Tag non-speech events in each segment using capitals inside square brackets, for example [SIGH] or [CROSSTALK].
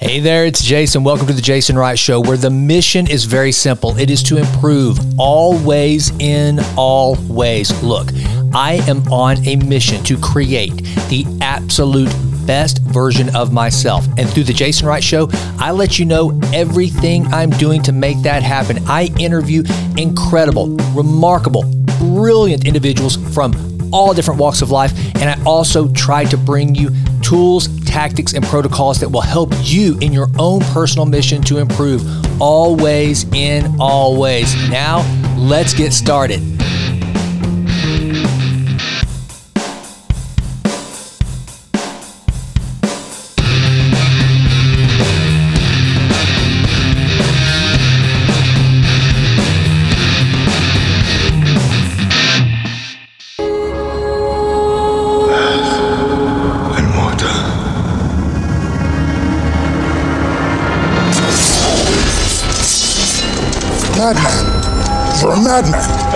Hey there, it's Jason. Welcome to the Jason Wright Show, where the mission is very simple it is to improve always in all ways. Look, I am on a mission to create the absolute best version of myself. And through the Jason Wright Show, I let you know everything I'm doing to make that happen. I interview incredible, remarkable, brilliant individuals from all different walks of life. And I also try to bring you tools, tactics, and protocols that will help you in your own personal mission to improve always in all ways. Now, let's get started.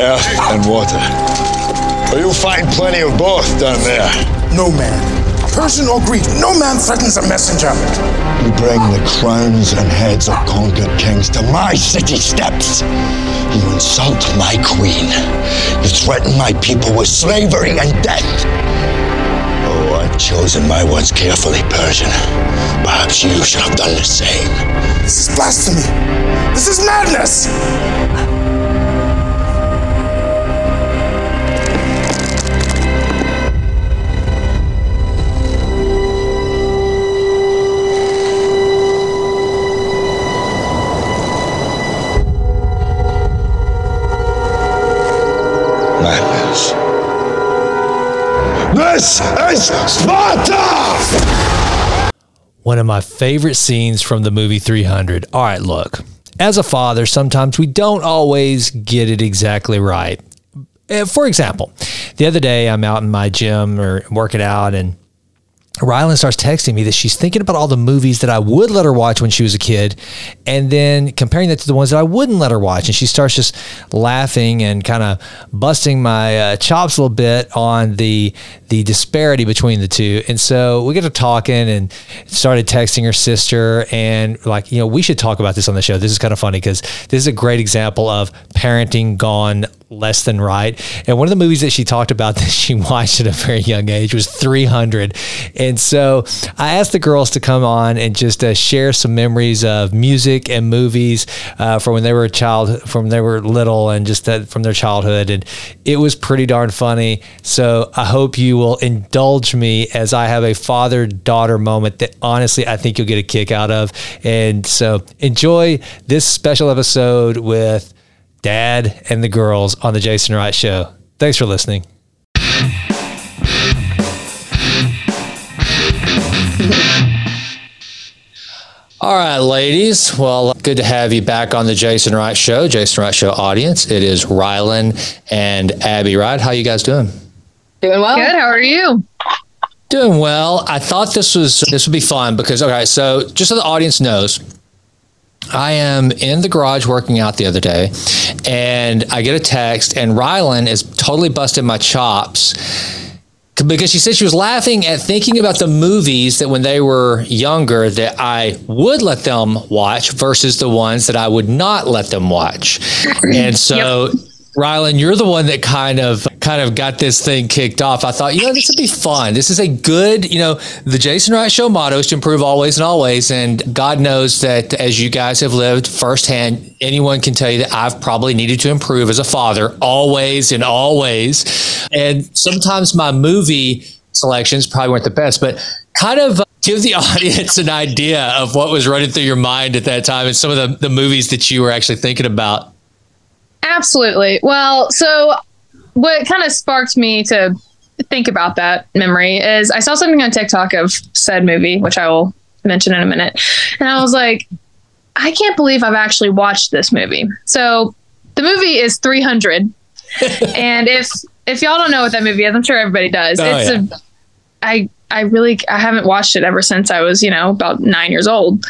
Air and water. But you'll find plenty of both down there. No man. Persian or Greek, no man threatens a messenger. You bring the crowns and heads of conquered kings to my city steps. You insult my queen. You threaten my people with slavery and death. Oh, I've chosen my words carefully, Persian. Perhaps you should have done the same. This is blasphemy. This is madness. Madness. This is Sparta! One of my favorite scenes from the movie 300. All right, look, as a father, sometimes we don't always get it exactly right. Uh, For example, the other day I'm out in my gym or working out and Rylan starts texting me that she's thinking about all the movies that I would let her watch when she was a kid, and then comparing that to the ones that I wouldn't let her watch. And she starts just laughing and kind of busting my uh, chops a little bit on the the disparity between the two. And so we get to talking and started texting her sister, and like you know we should talk about this on the show. This is kind of funny because this is a great example of parenting gone less than right. And one of the movies that she talked about [LAUGHS] that she watched at a very young age was 300. And so I asked the girls to come on and just uh, share some memories of music and movies uh, from when they were a child, from they were little, and just that from their childhood. And it was pretty darn funny. So I hope you will indulge me as I have a father daughter moment that honestly I think you'll get a kick out of. And so enjoy this special episode with Dad and the girls on the Jason Wright Show. Thanks for listening. All right, ladies. Well, good to have you back on the Jason Wright Show, Jason Wright Show audience. It is Rylan and Abby Wright. How you guys doing? Doing well. Good. How are you? Doing well. I thought this was this would be fun because okay, so just so the audience knows, I am in the garage working out the other day, and I get a text, and Rylan is totally busting my chops because she said she was laughing at thinking about the movies that when they were younger that I would let them watch versus the ones that I would not let them watch. And so Rylan, you're the one that kind of kind of got this thing kicked off. I thought, you know, this would be fun. This is a good, you know, the Jason Wright Show motto is to improve always and always. And God knows that as you guys have lived firsthand, anyone can tell you that I've probably needed to improve as a father always and always. And sometimes my movie selections probably weren't the best, but kind of give the [LAUGHS] audience an idea of what was running through your mind at that time and some of the, the movies that you were actually thinking about. Absolutely. Well, so what kind of sparked me to think about that memory is I saw something on TikTok of said movie, which I will mention in a minute. And I was like, I can't believe I've actually watched this movie. So the movie is 300. [LAUGHS] and if if y'all don't know what that movie is, I'm sure everybody does. Oh, it's yeah. a I I really I haven't watched it ever since I was, you know, about 9 years old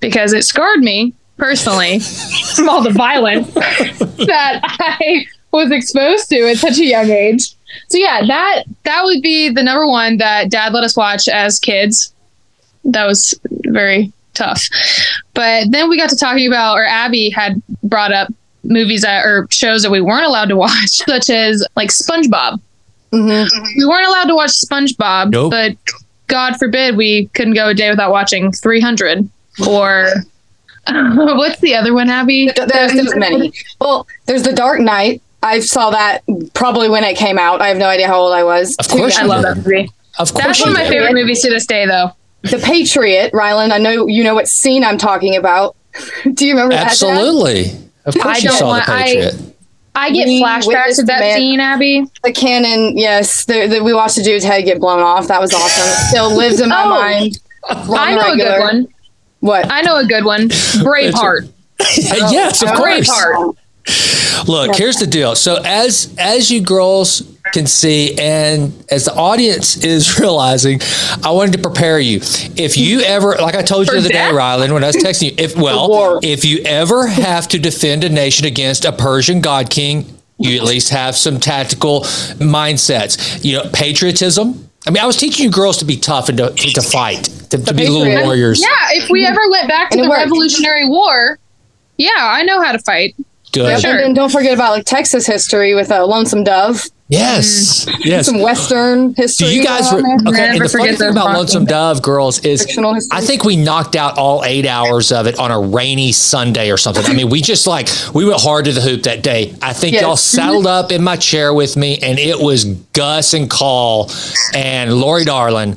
because it scarred me personally [LAUGHS] from all the violence [LAUGHS] that I was exposed to at such a young age. So yeah, that that would be the number one that dad let us watch as kids. That was very tough. But then we got to talking about, or Abby had brought up movies that, or shows that we weren't allowed to watch, [LAUGHS] such as like SpongeBob. Mm-hmm. We weren't allowed to watch SpongeBob, Nope. but God forbid we couldn't go a day without watching 300 or [LAUGHS] what's the other one, Abby? There's, there's many. Well, there's The Dark Knight. I saw that probably when it came out. I have no idea how old I was. Of course I you love that movie. Of course, That's one of my did. favorite movies to this day, though. The Patriot, Rylan. I know you know what scene I'm talking about. [LAUGHS] Do you remember that? Dad? Absolutely. Of course, I you saw want- the Patriot. I get We flashbacks of that man- scene, Abby. The cannon, yes. The, the, we watched a dude's head get blown off. That was awesome. Still lives in my [LAUGHS] Oh. mind. I know a good one. What? I know a good one. [LAUGHS] Braveheart. yes, of course. Braveheart. Look, here's the deal. So as as you girls can see, and as the audience is [LAUGHS] realizing, I wanted to prepare you. If you ever, like I told you the For other day, death? Rylan, when I was texting you, if [LAUGHS] well, if you ever have to defend a nation against a Persian god king, you at least have some tactical mindsets. You know, patriotism. I mean, I was teaching you girls to be tough and to, to fight, to, to be little warriors. Yeah, if we ever went back to And the. Revolutionary War, yeah, I know how to fight. Good. Sure. And then don't forget about like Texas history with a Lonesome Dove. Yes. Mm-hmm. Yes. Some Western history. Do you guys? Re- on there. okay, and Never the funny forget thing about Lonesome Dove, girls, is I think we knocked out all eight hours of it on a rainy Sunday or something. I mean, we just like we went hard to the hoop that day. I think Yes. y'all mm-hmm. saddled up in my chair with me, and it was Gus and Call and Lori Darling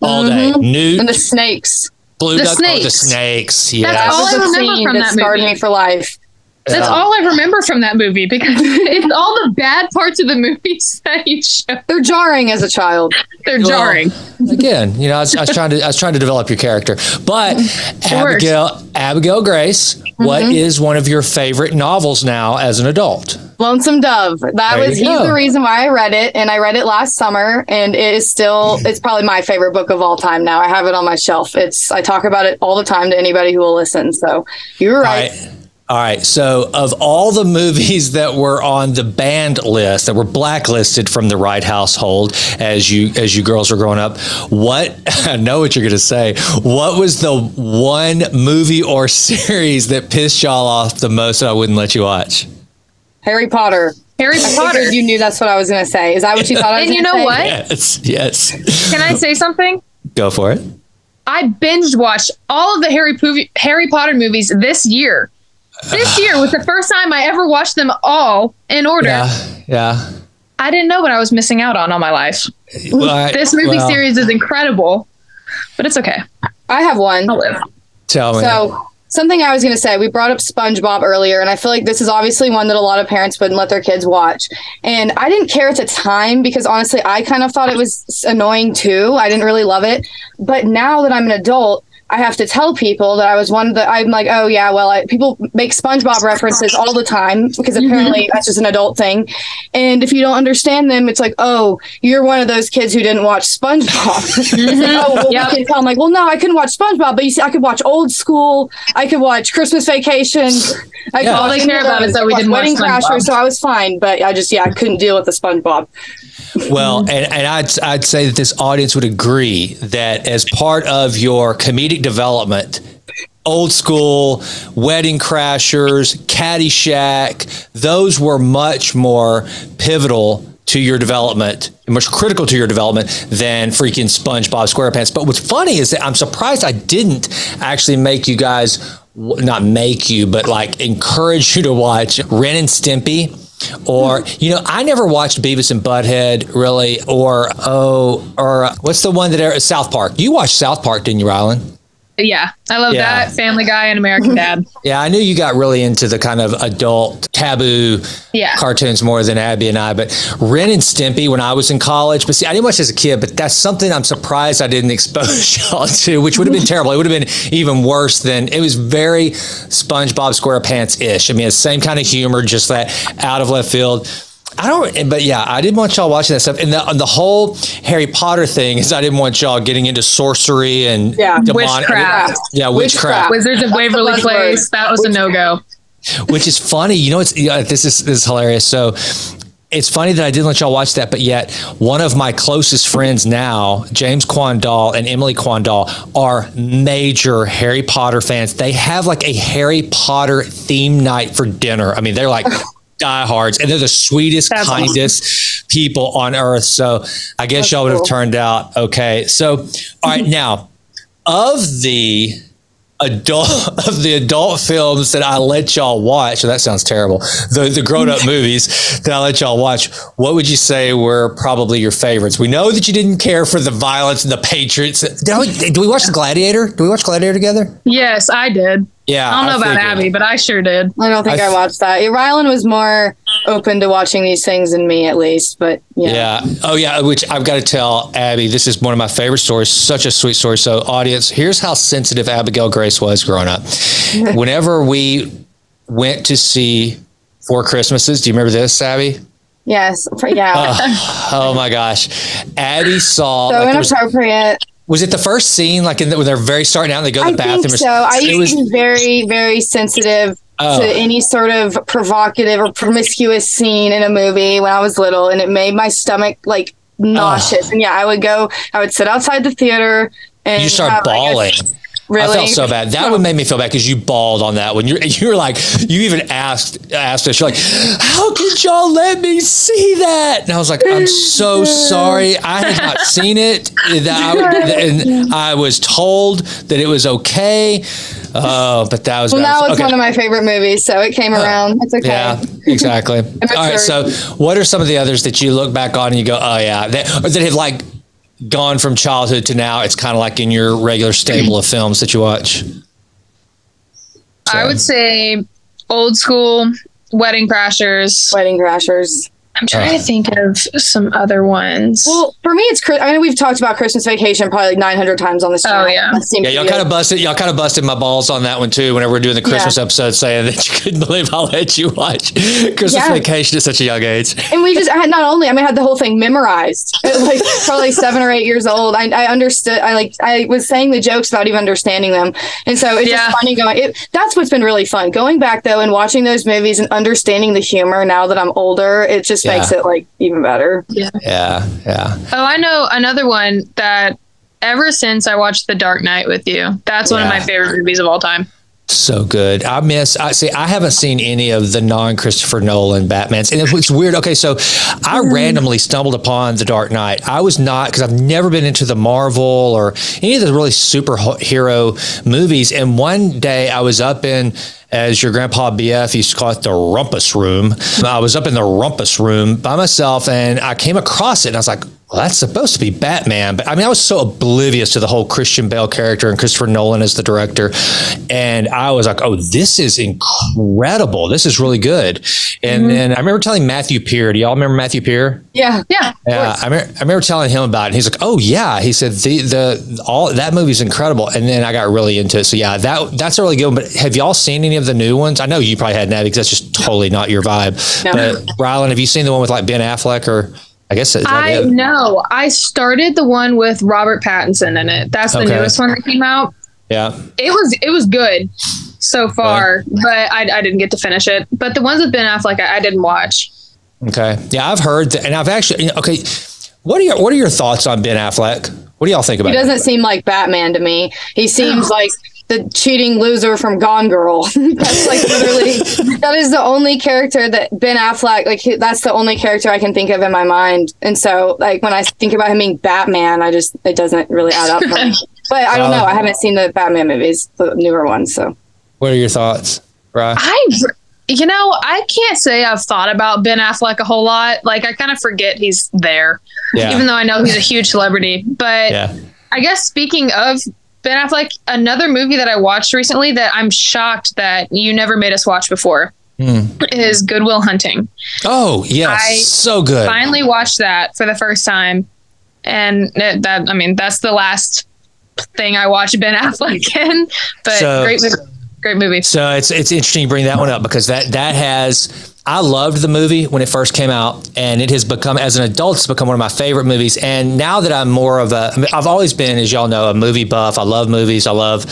all day. Mm-hmm. Newt, And the snakes. Blue the Duck, oh, the snakes. snakes. Yeah. That's all I the remember from that that scarred movie. me for life. That's Yeah. all I remember from that movie because [LAUGHS] it's all the bad parts of the movies [LAUGHS] that you show. They're jarring as a child. They're Well, jarring. Again, you know, I was, I was trying to I was trying to develop your character. But Abigail Abigail Grace, what Mm-hmm. is one of your favorite novels now as an adult? Lonesome Dove. That There was he's go. the reason why I read it, and I read it last summer, and it is still it's probably my favorite book of all time. Now I have it on my shelf. It's I talk about it all the time to anybody who will listen. So you're All right. right. All right. So, of all the movies [LAUGHS] that were on the banned list that were blacklisted from the right household as you as you girls were growing up, what [LAUGHS] I know what you're going to say. What was the one movie or [LAUGHS] series that pissed y'all off the most that I wouldn't let you watch? Harry Potter. Harry Potter. you knew that's what I was going to say. Is that what you thought I was And you know say? what? Yes. Yes. Can I say something? Go for it. I binge watched all of the Harry Po- Harry Potter movies this year. This year was the first time I ever watched them all in order. Yeah. Yeah. I didn't know what I was missing out on all my life. Well, I- This movie well, series is incredible, but it's okay. I have one. I'll live. Tell me. So something I was going to say, we brought up SpongeBob earlier, and I feel like this is obviously one that a lot of parents wouldn't let their kids watch. And I didn't care at the time because honestly, I kind of thought it was annoying too. I didn't really love it. But now that I'm an adult, I have to tell people that I was one of the. I'm like, oh yeah, well, I, people make SpongeBob references all the time because mm-hmm. apparently that's just an adult thing. And if you don't understand them, it's like, oh, you're one of those kids who didn't watch SpongeBob. [LAUGHS] oh, well, Yep. we can tell. I'm like, well, no, I couldn't watch SpongeBob, but you see, I could watch Old School. I could watch Christmas Vacation. I could Yeah. watch All they care about is that I we didn't watch Wedding SpongeBob. Crashers, so I was fine. But I just, yeah, I couldn't deal with the SpongeBob. Well, and, and I'd, I'd say that this audience would agree that as part of your comedic development, old school, Wedding Crashers, Caddyshack, those were much more pivotal to your development, much critical to your development than freaking SpongeBob SquarePants. But what's funny is that I'm surprised I didn't actually make you guys, not make you, but like encourage you to watch Ren and Stimpy. Or you know, I never watched Beavis and Butthead really, or oh, or uh, what's the one that South Park? You watched South Park, didn't you, Rylan? Yeah, I love Yeah. that. Family Guy and American Dad. [LAUGHS] Yeah, I knew you got really into the kind of adult taboo Yeah. cartoons more than Abby and I. But Ren and Stimpy when I was in college, but see, I didn't watch as a kid, but that's something I'm surprised I didn't [LAUGHS] expose y'all to, which would have been terrible. It would have been even worse than it was very SpongeBob SquarePants ish. I mean, it's the same kind of humor, just that out of left field. I don't, but yeah, I didn't want y'all watching that stuff. And the, and the whole Harry Potter thing is I didn't want y'all getting into sorcery and Yeah. demonic- Witchcraft. Yeah, witchcraft. Wizards of Waverly. Place. That was a no go. which is funny. You know, it's yeah, this is this is hilarious. So it's funny that I didn't let y'all watch that, but yet one of my closest friends now, James Quandall and Emily Quandall, are major Harry Potter fans. They have like a Harry Potter theme night for dinner. I mean, they're like [LAUGHS] diehards, and they're the sweetest, That's awesome. kindest people on earth. So I guess y'all would have cool. turned out okay. So, all right, [LAUGHS] now of the adult [LAUGHS] of the adult films that I let y'all watch. That sounds terrible. The the grown up [LAUGHS] movies that I let y'all watch. What would you say were probably your favorites? We know that you didn't care for the violence and the Patriots. Did we, did we watch the Gladiator? Do we watch Gladiator together? Yes, I did. Yeah, I don't know about figured. Abby, but I sure did. I don't think I watched that. Rylan was more open to watching these things than me, at least. But yeah, Yeah. Oh, yeah. Which I've got to tell Abby, this is one of my favorite stories. Such a sweet story. So, audience, here's how sensitive Abigail Grace was growing up. [LAUGHS] Whenever we went to see Four Christmases, do you remember this, Abby? yes, pr- yeah. Uh, oh my gosh. Abby saw. so like, inappropriate. Was it the first scene, like in the, when they're very starting out and they go to I the bathroom? think so. I it used was, to be very, very sensitive Oh. to any sort of provocative or promiscuous scene in a movie when I was little, and it made my stomach like nauseous. And yeah, I would go. I would sit outside the theater and you start have, like, bawling. Really, I felt so bad. That would make me feel bad because you bawled on that one. You're [LAUGHS] you were like you even asked asked us. You're like, how could y'all let me see that? And I was like, I'm so sorry. I had not [LAUGHS] seen it. That I, and I was told that it was okay. Oh, but that was Well, bad. that was Okay. one of my favorite movies, so it came uh, around. It's okay. Yeah, exactly. [LAUGHS] All right. So, what are some of the others that you look back on and you go, oh yeah, that, or that have like gone from childhood to now? It's kind of like in your regular stable of films that you watch. I would say old school Wedding Crashers. Wedding Crashers. I'm trying to uh. think of some other ones. Well, for me, it's. Chri- I know we've talked about Christmas Vacation probably like 900 times on this. Show. Oh, yeah. Yeah, y'all kind of busted. Y'all kind of busted my balls on that one too. Whenever we're doing the Christmas Yeah. episode, saying that you couldn't believe I let you watch Christmas Yeah. Vacation at such a young age. And we just I had not only I mean I had the whole thing memorized [LAUGHS] at like probably seven or eight years old. I, I understood. I like I was saying the jokes without even understanding them, and so it's Yeah. just funny going. It, that's what's been really fun going back though and watching those movies and understanding the humor now that I'm older. It just Yeah. makes it like even better. Yeah, yeah. Yeah. oh, I know another one that ever since I watched The Dark Knight with you, that's one of my favorite movies of all time. So good. I miss. I see. I haven't seen any of the non-Christopher Nolan Batman's, and it's, it's weird. Okay, so I mm-hmm. randomly stumbled upon The Dark Knight. I was not because I've never been into the Marvel or any of the really superhero movies. And one day I was up in. As your grandpa BF used to call it the rumpus room. I was up in the rumpus room by myself and I came across it and I was like, well, that's supposed to be Batman. But I mean, I was so oblivious to the whole Christian Bale character and Christopher Nolan as the director. And I was like, oh, this is incredible. This is really good. And mm-hmm. then I remember telling Matthew Peer, do y'all remember Matthew Peer? Yeah, Yeah. Yeah, I remember, I remember telling him about it. He's like, "Oh yeah," he said the the all that movie's incredible. And then I got really into it. So yeah, that that's a really good one. But have y'all seen any of the new ones? I know you probably hadn't, because that's just totally not your vibe. No. But Rylan, have you seen the one with like Ben Affleck or? I guess I know. I started the one with Robert Pattinson in it. That's the Okay. newest one that came out. Yeah, It was it was good so far, but I, I didn't get to finish it. But the ones with Ben Affleck, I, I didn't watch. Okay, yeah, I've heard that, and I've actually okay. What are your What are your thoughts on Ben Affleck? What do y'all think about? he doesn't seem like Batman to me. He seems [SIGHS] like the cheating loser from Gone Girl. [LAUGHS] that's like literally that is the only character that Ben Affleck like he- that's the only character I can think of in my mind. And so like when I think about him being Batman, I just it doesn't really add up. For me. [LAUGHS] But I don't uh, know. I haven't seen the Batman movies, the newer ones. So What are your thoughts, Rylan? I, you know, I can't say I've thought about Ben Affleck a whole lot. Like I kind of forget he's there, Yeah, even though I know he's a huge celebrity. But yeah. I guess speaking of Ben Affleck, another movie that I watched recently that I'm shocked that you never made us watch before Hmm. is Good Will Hunting. Oh yes, I so good. Finally watched that for the first time, and it, that I mean that's the last thing I watched Ben [LAUGHS] Affleck in. But So- great, movie. Great movie. So it's it's interesting you bring that one up because that that has I loved the movie when it first came out, and it has become, as an adult, it's become one of my favorite movies. And now that I'm more of a, I mean, I've always been, as y'all know, a movie buff. I love movies. I love,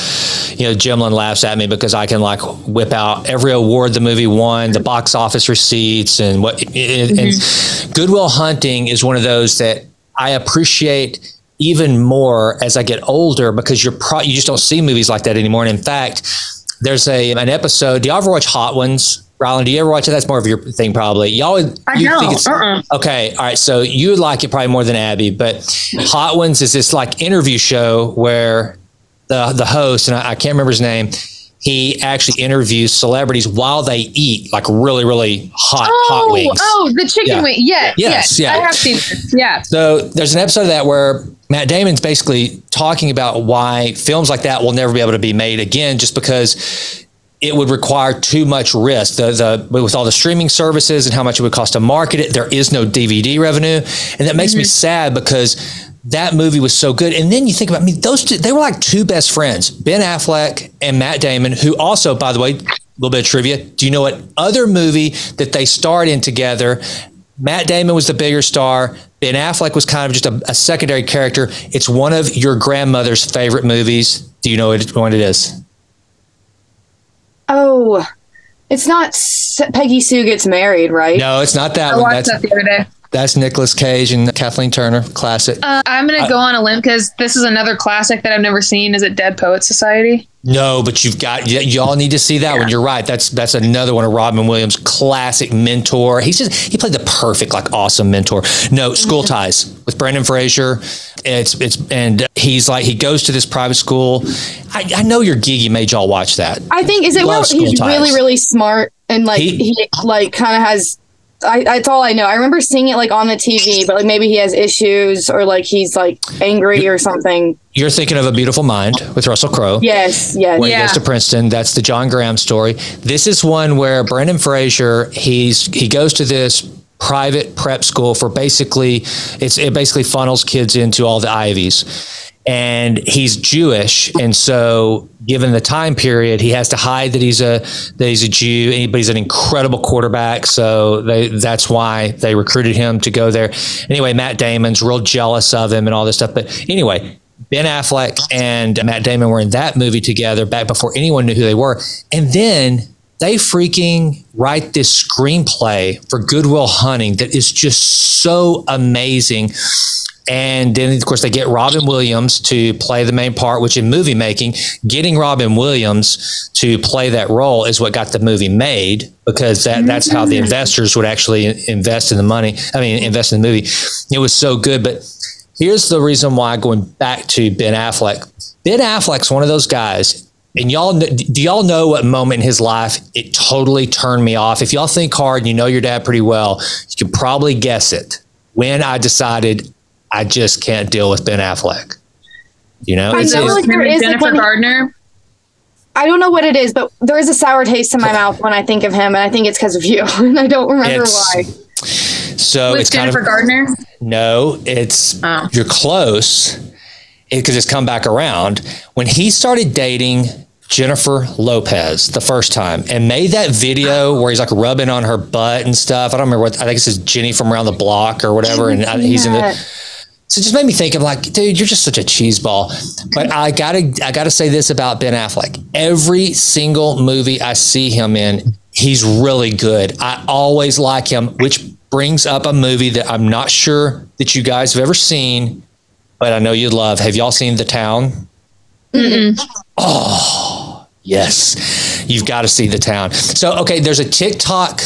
you know, Jimlin laughs at me because I can like whip out every award the movie won, the box office receipts, and what. And, and mm-hmm. Good Will Hunting is one of those that I appreciate even more as I get older because you're pro- you just don't see movies like that anymore. And in fact, there's a an episode. Do y'all ever watch Hot Ones? Rylan, do you ever watch it? That's more of your thing, probably. Y'all, would- I you it's Uh-uh. okay. All right, so you would like it probably more than Abby, but Hot Ones is this like interview show where the the host and I, I can't remember his name. He actually interviews celebrities while they eat like really really hot hot Oh, wings. oh, the chicken Yeah. wing. Yeah, Yes, yes, yeah. I have seen this. Yeah. So there's an episode of that where Matt Damon's basically talking about why films like that will never be able to be made again, just because it would require too much risk. The, the with all the streaming services and how much it would cost to market it, there is no DVD revenue, and that makes me mm-hmm. sad because that movie was so good. And then you think about, I mean, those two, they were like two best friends, Ben Affleck and Matt Damon, who also, by the way, a little bit of trivia. Do you know what other movie that they starred in together? Matt Damon was the bigger star. Ben Affleck was kind of just a, a secondary character. It's one of your grandmother's favorite movies. Do you know what it, is? Oh, it's not S- Peggy Sue gets married, right? No, it's not that I one. watched That's that the other day. That's Nicolas Cage and Kathleen Turner, classic. Uh, I'm gonna go on a limb because this is another classic that I've never seen. Is it Dead Poet Society? No, but you've got y- y'all need to see that one. You're right. That's that's another one of Robin Williams' classic mentor. He's just he played the perfect like awesome mentor. No, School Ties with Brendan Fraser. It's it's and he's like he goes to this private school. I, I know you're geeky made y'all watch that. I think is it Love where he's Ties. really really smart and like He- he, like kind of has. I, that's all I know. I remember seeing it like on the TV, but like maybe he has issues or like he's like angry or something. You're thinking of A Beautiful Mind with Russell Crowe. Yes, yes. When he goes to Princeton, that's the John Graham story. This is one where Brendan Fraser he's he goes to this private prep school for basically it's it basically funnels kids into all the Ivies. And he's Jewish, and so given the time period, he has to hide that he's a that he's a Jew. But he's an incredible quarterback, so they, that's why they recruited him to go there. Anyway, Matt Damon's real jealous of him and all this stuff. But anyway, Ben Affleck and Matt Damon were in that movie together back before anyone knew who they were. And then they freaking write this screenplay for Good Will Hunting that is just so amazing. And then, of course, they get Robin Williams to play the main part, which in movie making, getting Robin Williams to play that role is what got the movie made because that, that's how the mm-hmm. investors would actually invest in the money. I mean, invest in the movie. It was so good. But here's the reason why going back to Ben Affleck. Ben Affleck's one of those guys, and y'all do y'all know what moment in his life it totally turned me off? If y'all think hard and you know your dad pretty well, you can probably guess it. When I decided I just can't deal with Ben Affleck. You know, I It's- know, it's- like, there Maybe is, like, Jennifer when- Gardner. I don't know what it is, but there is a sour taste in my mouth when I think of him, and I think it's because of you, [LAUGHS] and I don't remember It's- why. so With it's kind Jennifer of Gardner. No, it's Oh. you're close because it's come back around. When he started dating Jennifer Lopez the first time and made that video where he's like rubbing on her butt and stuff. I don't remember what I think it says Jenny from around the block or whatever. And I- he's in the so it just made me think of like, dude, you're just such a cheese ball. But I gotta I gotta say this about Ben Affleck. Every single movie I see him in, he's really good. I always like him, which brings up a movie that I'm not sure that you guys have ever seen, but I know you'd love. Have y'all seen The Town? Oh, yes. You've got to see The Town. So, okay, there's a TikTok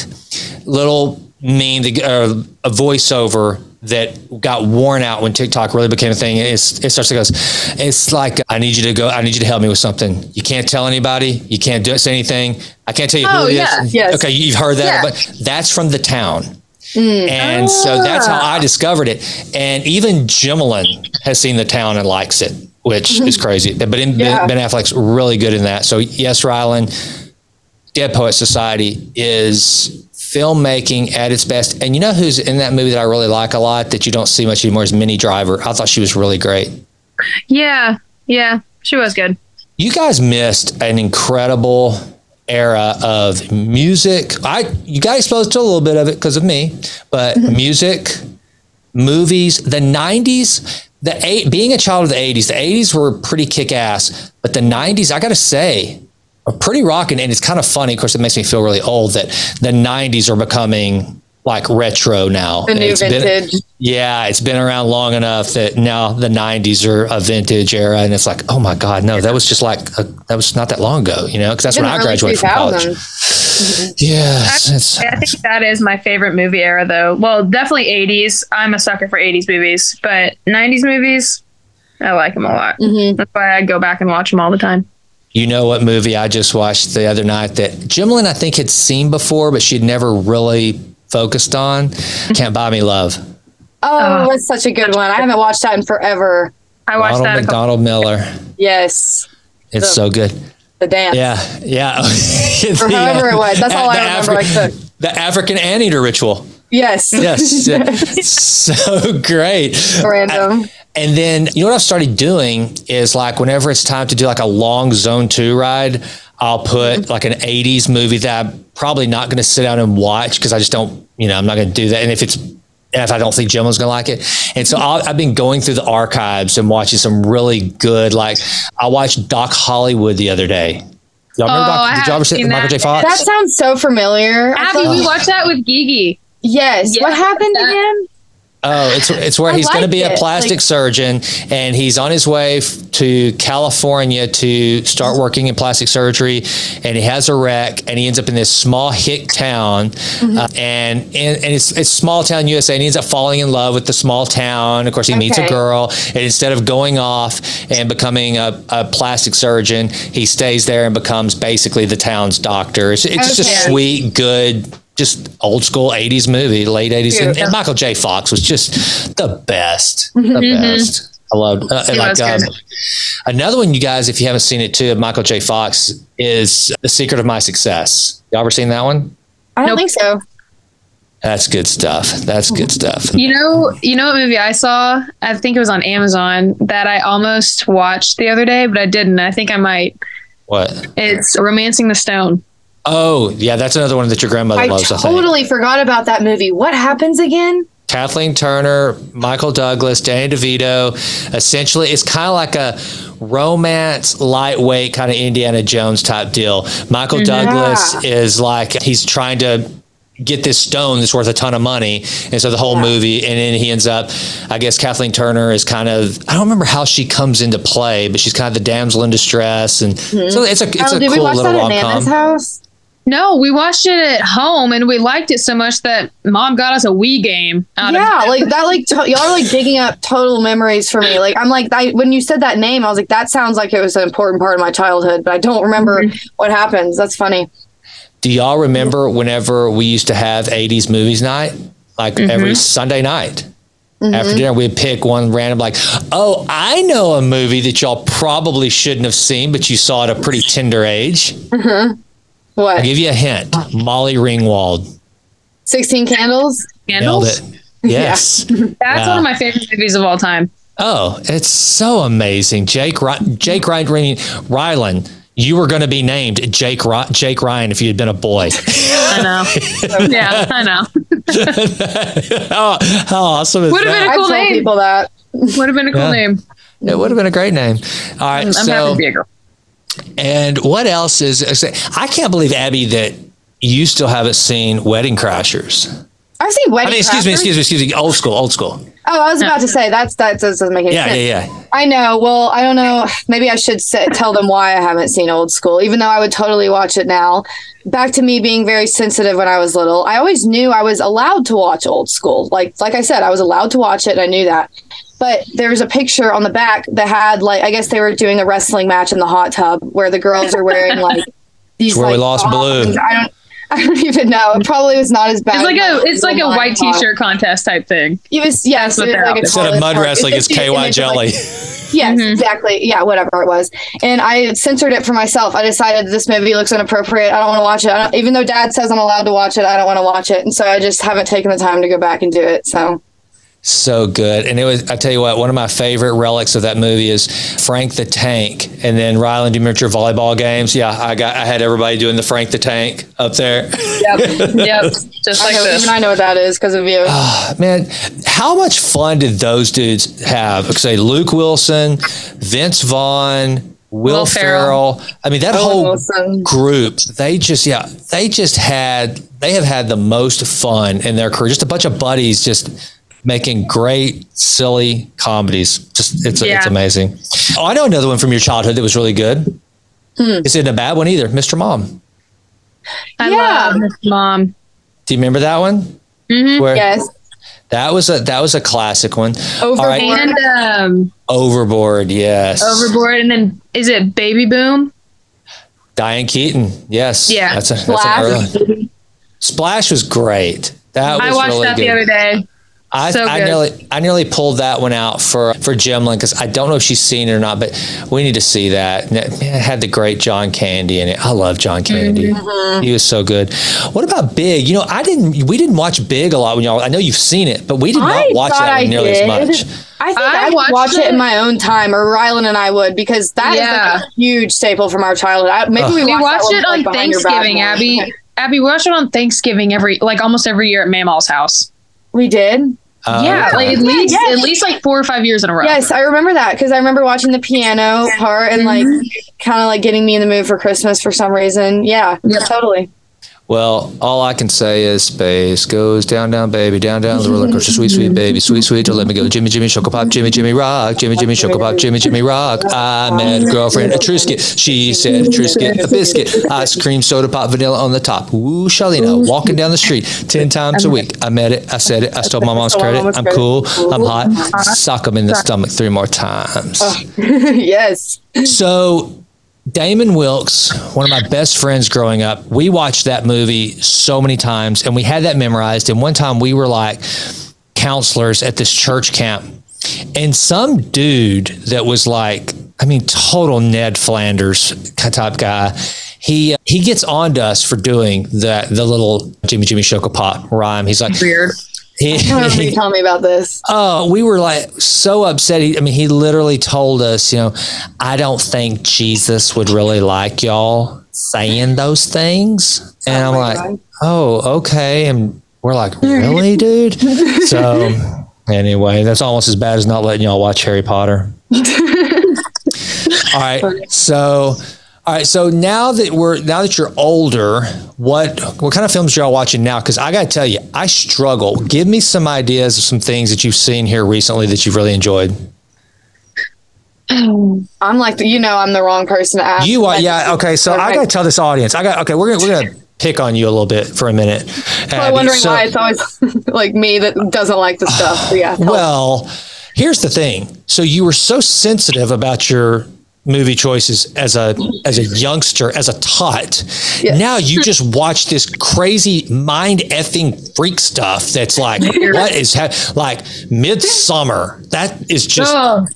little meme, that- uh, a voiceover that got worn out when TikTok really became a thing. It's, it starts to go, it's like, I need you to go, I need you to help me with something. You can't tell anybody. You can't do say anything. I can't tell you Oh, who it is. yeah. Yes. Okay, you've heard that, Yeah. but that's from The Town. Mm. And so that's how I ah. discovered it. And even Jimlin has seen the town and likes it, which mm-hmm. is crazy. But in, Yeah. ben, ben Affleck's really good in that. So yes, Rylan, Dead Poet Society is filmmaking at its best. And you know who's in that movie that I really like a lot that you don't see much anymore is Minnie Driver. I thought she was really great. Yeah, yeah, she was good. You guys missed an incredible era of music. I you got exposed to a little bit of it because of me, but mm-hmm. music, movies, the '90s. The eight, being a child of the '80s, the '80s were pretty kick ass, but the '90s, I got to say, are pretty rocking. And it's kind of funny. Of course, it makes me feel really old that the '90s are becoming like retro now. The new It's been- vintage. Yeah, it's been around long enough that now the '90s are a vintage era, and it's like, oh my god, no, that was just like a, that was not that long ago, you know? Because that's when I early graduated from college. 2000s. Mm-hmm. Yes, it's, I think that is my favorite movie era, though. Well, definitely 80s. I'm a sucker for 80s movies, but 90s movies, I like them a lot. That's why I go back and watch them all the time. you know what movie I just watched the other night that Jimlin I think had seen before, but she'd never really focused on. [LAUGHS] Can't buy me love. Oh, that's such a good one. I haven't watched that in forever. I watched Ronald that. A couple, McDonald Miller. Yes, It's so good. the dance. Yeah, yeah. [LAUGHS] Or however it was. That's all I The remember. I Afri- could. The African anteater ritual. Yes. Yes, [LAUGHS] so great. Random. And then you know what I've started doing is like whenever it's time to do like a long zone two ride, I'll put Mm-hmm. like an 80s movie that I'm probably not going to sit down and watch because I just don't, you know, I'm not going to do that. And if it's, if I don't think Jim was going to like it. And so I'll, I've been going through the archives and watching some really good, like I watched Doc Hollywood the other day. Y'all remember Oh, Doc? I Did y'all ever haven't see seen Michael J. that Fox? That sounds so familiar. I Abby, thought- we watched that with Gigi. yes. Yeah, what happened to him? Oh, it's it's where I he's going to be a plastic Like- surgeon, and he's on his way f- to California to start working in plastic surgery, and he has a wreck, and he ends up in this small hick town, Mm-hmm. uh, and, and and it's it's small town USA, and he ends up falling in love with the small town. Of course, he meets a girl, and instead of going off and becoming a, a plastic surgeon, he stays there and becomes basically the town's doctor. It's, it's just a sweet, good. Just old school '80s movie, late '80s, and, Cute. and Michael J. Fox was just the best. The best. I loved uh, like um, another one. You guys, if you haven't seen it too, Michael J. Fox is "The Secret of My Success." Y'all ever seen that one? I don't Nope. think so. That's good stuff. That's good stuff. You know, you know what movie I saw? I think it was on Amazon that I almost watched the other day, but I didn't. I think I might. What? It's Romancing the Stone. Oh, yeah, that's another one that your grandmother I loves. I totally forgot about that movie. What happens again? Kathleen Turner, Michael Douglas, Danny DeVito. Essentially, it's kind of like a romance, lightweight kind of Indiana Jones type deal. Michael Douglas is like he's trying to get this stone that's worth a ton of money, and so the whole movie, and then he ends up. I guess Kathleen Turner is kind of I don't remember how she comes into play, but she's kind of the damsel in distress, and mm-hmm. so it's a it's oh, a did we cool watch little that at rom Nana's com. house? No, we watched it at home and we liked it so much that mom got us a Wii game. Out Yeah, of like that. Like to- y'all are like digging up total memories for me. Like I'm like I, when you said that name, I was like, that sounds like it was an important part of my childhood, but I don't remember mm-hmm. what happens. That's funny. Do y'all remember whenever we used to have 80s movies night? Like mm-hmm. every Sunday night. Mm-hmm. After dinner, we'd pick one random, like, oh, I know a movie that y'all probably shouldn't have seen, but you saw at a pretty tender age. I'll give you a hint Molly Ringwald. Sixteen candles. Nailed Candles. it. Yes. [LAUGHS] That's Yeah. one of my favorite movies of all time. Oh, it's so amazing. Jake, Jake Ryan, Rylan, you were going to be named Jake, Jake Ryan if you had been a boy. [LAUGHS] I know. [LAUGHS] yeah, I know. how, oh, how awesome is Would have that? been a I cool tell name. people that. Would have been a cool Yeah. name. It would have been a great name. All right. I'm so, happy to be a girl. And what else is? I can't believe Abby that you still haven't seen Wedding Crashers. I've seen Wedding. I wedding. mean, excuse me, excuse me, excuse me. Old school, old school. Oh, I was about to say that's that doesn't make any Yeah, sense. yeah, yeah. Yeah. I know. Well, I don't know. Maybe I should say, tell them why I haven't seen Old School, even though I would totally watch it now. Back to me being very sensitive when I was little. I always knew I was allowed to watch Old School. Like, like I said, I was allowed to watch it. I knew that. But there's a picture on the back that had like I guess they were doing a wrestling match in the hot tub where the girls are wearing [LAUGHS] like these. It's where we like, lost Blue. thongs. I don't. I don't even know. It probably was not as bad. It's like a it's like a white thought. t-shirt contest type thing. It was yes. what it was like a. Instead of mud part. wrestling, it's just KY image of, like, jelly. [LAUGHS] Yes, mm-hmm. exactly. Yeah, whatever it was. And I censored it for myself. I decided this movie looks inappropriate. I don't want to watch it. I don't, even though dad says I'm allowed to watch it, I don't want to watch it. And so I just haven't taken the time to go back and do it. So So good. And it was, I tell you what, one of my favorite relics of that movie is Frank the Tank. And then Rylan, do you your volleyball games? Yeah, I got, I had everybody doing the Frank the Tank up there. Yep. [LAUGHS] yep. Just I like know, this. even I know what that is because of you. Oh, Man, how much fun did those dudes have? Say Luke Wilson, Vince Vaughn, Will, Will Ferrell. Ferrell. I mean, that Owen whole Wilson. group, they just, yeah, they just had, they have had the most fun in their career. Just a bunch of buddies just making great, silly comedies. Just, it's, Yeah. it's amazing. Oh, I know another one from your childhood that was really good. Isn't a bad one either. Mr. Mom. I Yeah. love Miss Mom. Do you remember that one? Mm-hmm. Where yes. that was a that was a classic one. All right. Overboard. And um, Overboard, yes. Overboard. And then is it Baby Boom? Diane Keaton, yes. Yeah. That's a that's Splash. an early. Splash was great. That was I watched really that good. the other day. I, so I nearly I nearly pulled that one out for for Jimlin because I don't know if she's seen it or not, but we need to see that. And it, man, it had the great John Candy in it. I love John Candy. Mm-hmm. He was so good. What about Big? You know, I didn't. We didn't watch Big a lot when y'all. I know you've seen it, but we did not I watch thought that nearly did. as much. I think I I, would watched watch it. it. in my own time, or Rylan and I would, because that is Yeah. like a huge staple from our childhood. I, maybe we, We watched, watched it on like, behind your back Thanksgiving. Abby. [LAUGHS] Abby, we watched it on Thanksgiving every, like almost every year at Mamaw's house. We did. Uh, yeah, okay. like at least Yes. at least like four or five years in a row. Yes, I remember that because I remember watching the piano part and like kind of like getting me in the mood for Christmas for some reason. Yeah, Yeah, totally. Well, all I can say is space goes down, down, baby, down, down the roller coaster, sweet, sweet baby, sweet, sweet, don't let me go. Jimmy, Jimmy, Choco Pop, Jimmy, Jimmy, rock, Jimmy, Jimmy, Choco Pop, Jimmy, Jimmy, rock. I met a girlfriend, a Trisket. She said, a Trisket, a biscuit, ice cream, soda pop, vanilla on the top. Woo, Shalina, walking down the street 10 times a week. I met it, I said it, I stole my mom's credit. I'm cool, I'm hot. Sock them in the stomach three more times. [LAUGHS] yes. So, Damon Wilkes, one of my best friends growing up, we watched that movie so many times and we had that memorized. And one time we were like counselors at this church camp, and some dude that was like, I mean, total Ned Flanders type guy. He uh, he gets on to us for doing that the little Jimmy Jimmy Shoka Pop rhyme. He's like Weird. He, I remember you telling me about this. [LAUGHS] Oh, we were like so upset. He, I mean, he literally told us, you know, I don't think Jesus would really like y'all saying those things. And oh I'm like, oh, okay. And we're like, [LAUGHS] really, dude? So, [LAUGHS] anyway, that's almost as bad as not letting y'all watch Harry Potter. all right. So, all right. So now that we're now that you're older, what what kind of films are y'all watching now? Because I got to tell you, I struggle. Give me some ideas of some things that you've seen here recently that you've really enjoyed. Um, I'm like, you know, I'm the wrong person to ask. You are, yeah. Okay. So I got to tell this audience. I got okay. We're gonna we're gonna pick on you a little bit for a minute. I'm wondering So- why it's always [LAUGHS] like me that doesn't like the stuff. Yeah. [SIGHS] Well, here's the thing. So you were so sensitive about your movie choices as a as a youngster, as a tot. Yes. Now you [LAUGHS] just watch this crazy mind effing freak stuff that's like [LAUGHS] what is ha- like Midsommar. That is just Oh,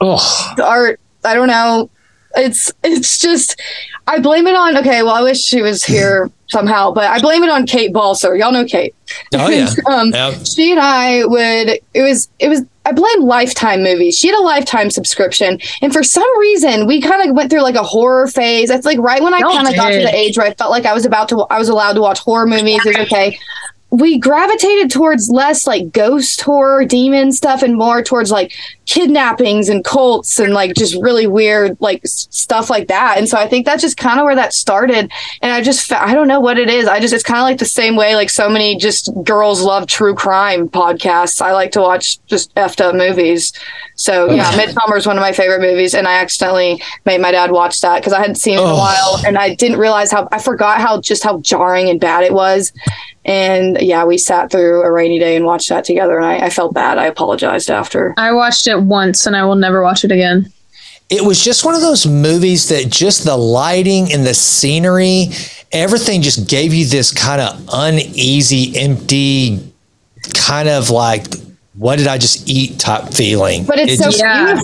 oh the art i don't know it's it's just i blame it on okay well i wish she was here [LAUGHS] somehow but i blame it on kate balser y'all know kate oh yeah. um Yep. she and i would it was it was i blame lifetime movies. She had a lifetime subscription and for some reason we kind of went through like a horror phase. It's like right when i kind of got to the age where i felt like i was about to i was allowed to watch horror movies it was okay. We gravitated towards less like ghost horror, demon stuff, and more towards like kidnappings and cults and like just really weird like s- stuff like that. And so I think that's just kind of where that started. And I just fa- I don't know what it is. I just it's kind of like the same way like so many just girls love true crime podcasts. I like to watch just effed up movies. So oh, yeah, Midsommar is one of my favorite movies, and I accidentally made my dad watch that because I hadn't seen it in a Oh. while, and I didn't realize how I forgot how just how jarring and bad it was. And yeah, we sat through a rainy day and watched that together, and I, I felt bad. I apologized after. I watched it once and I will never watch it again. it was just one of those movies that just the lighting and the scenery, everything just gave you this kind of uneasy, empty, kind of like, what did I just eat type feeling. But it's It so just- Yeah.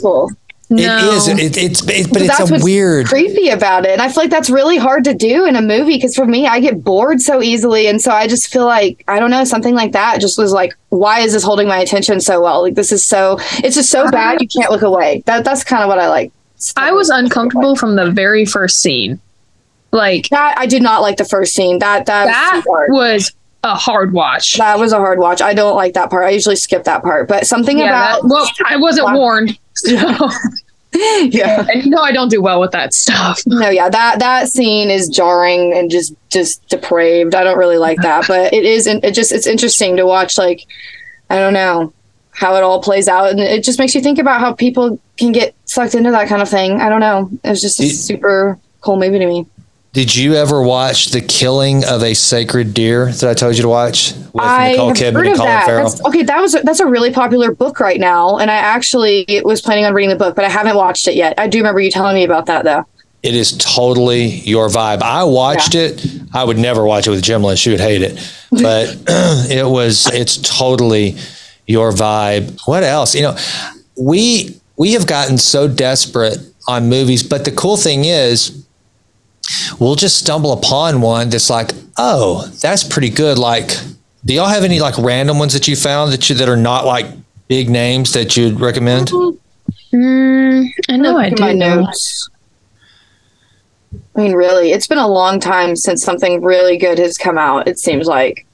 Beautiful. No. It is. It, it's it, but it's that's a what's weird. creepy about it. And I feel like that's really hard to do in a movie because for me, I get bored so easily. And so I just feel like, I don't know, something like that just was like, why is this holding my attention so well? Like, this is so, it's just so bad you can't look away. That That's kind of what I like. I was uncomfortable from the very first scene. Like That I did not like the first scene. That, that, that was, was a hard watch. that was a hard watch. I don't like that part. I usually skip that part. But something Yeah, about, that- well, I wasn't warned. So, [LAUGHS] yeah. and you know I don't do well with that stuff. [LAUGHS] No, yeah, that that scene is jarring and just just depraved. I don't really like that, but it is. It just it's interesting to watch. Like I don't know how it all plays out, and it just makes you think about how people can get sucked into that kind of thing. I don't know. It was just a It- super cool movie to me. Did you ever watch the killing of a sacred deer that I told you to watch with I Nicole have Kidman heard and of Colin that. Farrell? That's, okay, that was that's a really popular book right now, and I actually was planning on reading the book, but I haven't watched it yet. I do remember you telling me about that though. It is totally your vibe. I watched it. I would never watch it with Jimlin. She would hate it. But [LAUGHS] [CLEARS THROAT] it was it's totally your vibe. What else? You know, we we have gotten so desperate on movies, but the cool thing is we'll just stumble upon one that's like, "Oh, that's pretty good." Like do y'all have any like random ones that you found that you that are not like big names that you'd recommend? Mm, I know I Look at do. my notes. I mean, really, it's been a long time since something really good has come out. It seems like.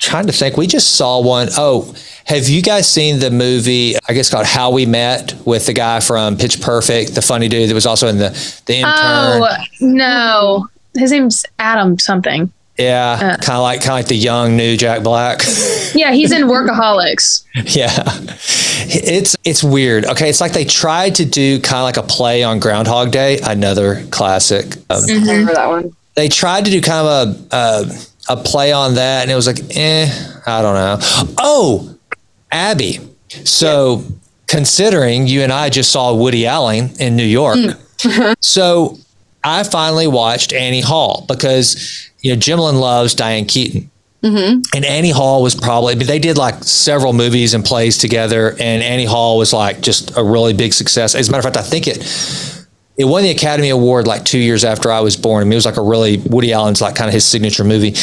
Trying to think. We just saw one. Oh, have you guys seen the movie? I guess called How We Met with the guy from Pitch Perfect, the funny dude that was also in the the intern. Oh no, his name's Adam something. yeah, uh. kind of like kind of like the young new Jack Black. [LAUGHS] Yeah, he's in Workaholics. yeah, it's it's weird. Okay, it's like they tried to do kind of like a play on Groundhog Day, another classic. Um, Mm-hmm. I remember that one. they tried to do kind of a, a a play on that, and it was like, eh, I don't know. Oh, Abby. So considering you and I just saw Woody Allen in New York, [LAUGHS] so I finally watched Annie Hall because you know Jimlin loves Diane Keaton. And Annie Hall was probably, mean, they did like several movies and plays together, and Annie Hall was like just a really big success. As a matter of fact, I think it it won the Academy Award like two years after I was born. I mean, it was like a really Woody Allen's like kind of his signature movie.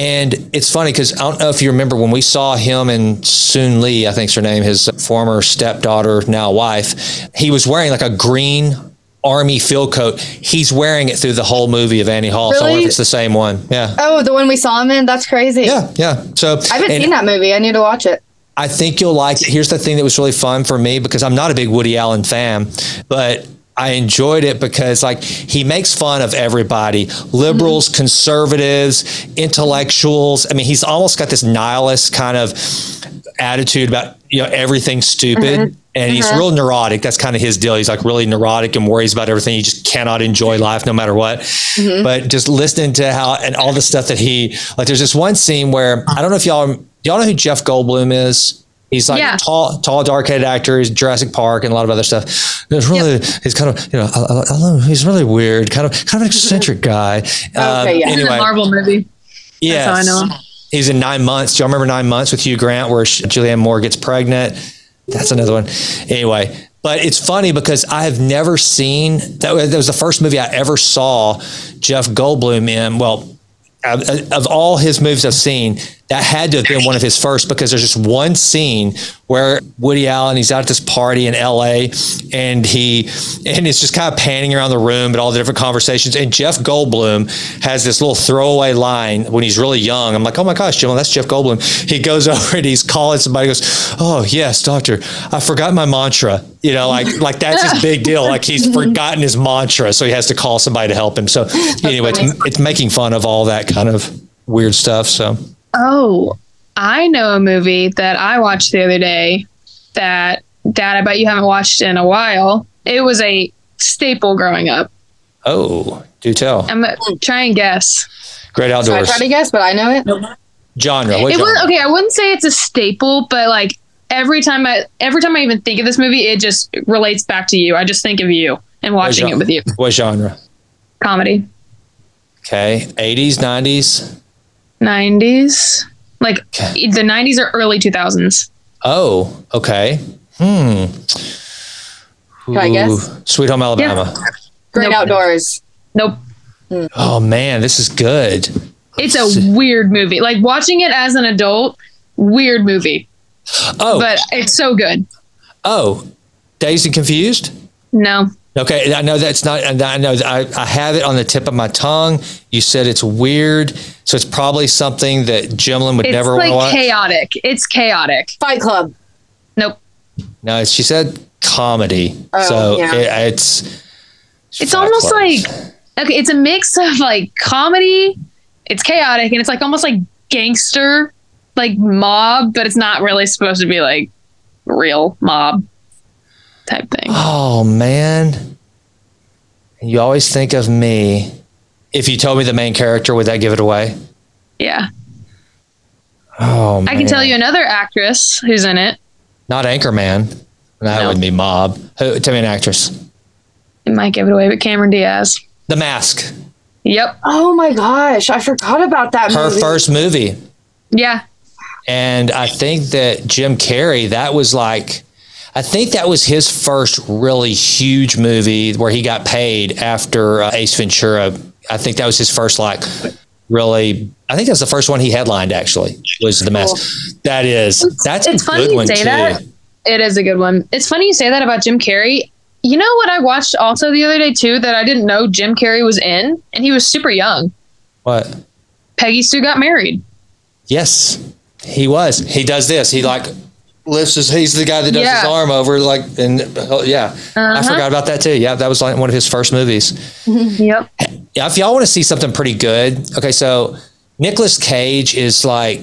And it's funny because I don't know if you remember when we saw him and Soon-Yi, I think's her name, his former stepdaughter, now wife. He was wearing like a green army field coat. He's wearing it through the whole movie of Annie Hall. So I wonder if it's the same one. Yeah. Oh, the one we saw him in? That's crazy. Yeah, yeah. So I haven't and- seen that movie. I need to watch it. I think you'll like it. Here's the thing that was really fun for me because I'm not a big Woody Allen fan, but I enjoyed it because like he makes fun of everybody, liberals, mm-hmm. conservatives, intellectuals. I mean, he's almost got this nihilist kind of attitude about, you know, everything's stupid. Mm-hmm. And he's mm-hmm. real neurotic. That's kind of his deal. He's like really neurotic and worries about everything. He just cannot enjoy life no matter what. But just listening to how and all the stuff that he like, there's this one scene where uh-huh. I don't know if y'all y'all know who Jeff Goldblum is. He's like Yeah. tall, tall, dark-headed actor. He's Jurassic Park and a lot of other stuff. It's really, he's kind of, you know, I, I, I love he's really weird, kind of, kind of an eccentric [LAUGHS] guy. Um, yeah. He's in Anyway, the Marvel movie. yes. how I know. He's in Nine Months. Do y'all remember Nine Months with Hugh Grant, where Julianne Moore gets pregnant? That's another one. Anyway, but it's funny because I have never seen that. was- That was the first movie I ever saw Jeff Goldblum in. Well, of, of all his movies I've seen, that had to have been one of his first because there's just one scene where Woody Allen he's out at this party in L.A. and he and it's just kind of panning around the room and all the different conversations. And Jeff Goldblum has this little throwaway line when he's really young. I'm like, oh my gosh, Jim, that's Jeff Goldblum. He goes [LAUGHS] over and he's calling somebody. Goes, oh yes, doctor, I forgot my mantra. You know, like like that's his big deal. Like he's [LAUGHS] forgotten his mantra, so he has to call somebody to help him. So anyway, it's, it's making fun of all that kind of weird stuff. So. Oh, I know a movie that I watched the other day that Dad, I bet you haven't watched in a while. It was a staple growing up. Oh, do tell. I'm gonna try and guess. Great So I try to guess, but I know it. genre. What It genre? was okay. I wouldn't say it's a staple, but like every time I every time I even think of this movie, it just relates back to you. I just think of you and watching it with you. What genre? Comedy, Okay. 80s, 90s. like the nineties or early two thousands. Oh, okay. Hmm. Can I guess? Sweet Home Alabama. Great Nope. Outdoors. Nope. Oh man, this is good. It's a weird movie. Like watching it as an adult, weird movie, Oh, but it's so good. oh, Dazed and Confused. No. Okay, I know that's not. I know that I, I have it on the tip of my tongue. You said it's weird, so it's probably something that Jimlin would It's never want like to watch. chaotic. It's chaotic. Fight Club. Nope. No, she said comedy. Oh, so yeah. it, it's It's Fight almost Club. like okay, it's a mix of like comedy, it's chaotic, and it's like almost like gangster, like mob, but it's not really supposed to be like real mob type thing. Oh man. You always think of me. If you told me the main character, would that give it away? Yeah. Oh, I can tell you another actress who's in it. Not Anchorman. That No. wouldn't be Mob. Who, tell me an actress. It might give it away, but Cameron Diaz. The Mask. Yep. Oh my gosh, I forgot about that Her movie. first movie. Yeah. And I think that Jim Carrey, that was like, I think that was his first really huge movie where he got paid after uh, Ace Ventura. I think that was his first, like, really, I think that's the first one he headlined, actually, was The Mask. That is, that's it's a funny good you one, say too. that. It is a good one. It's funny you say that about Jim Carrey. You know what I watched also the other day too that I didn't know Jim Carrey was in, and he was super young. What? Peggy Sue got married. Yes, he was. He does this. He, like, lifts his, he's the guy that does his arm over, like, and yeah. I Uh-huh. forgot about that, too. Yeah, that was like one of his first movies. [LAUGHS] Yep. Yeah, if y'all want to see something pretty good, okay, so Nicolas Cage is like,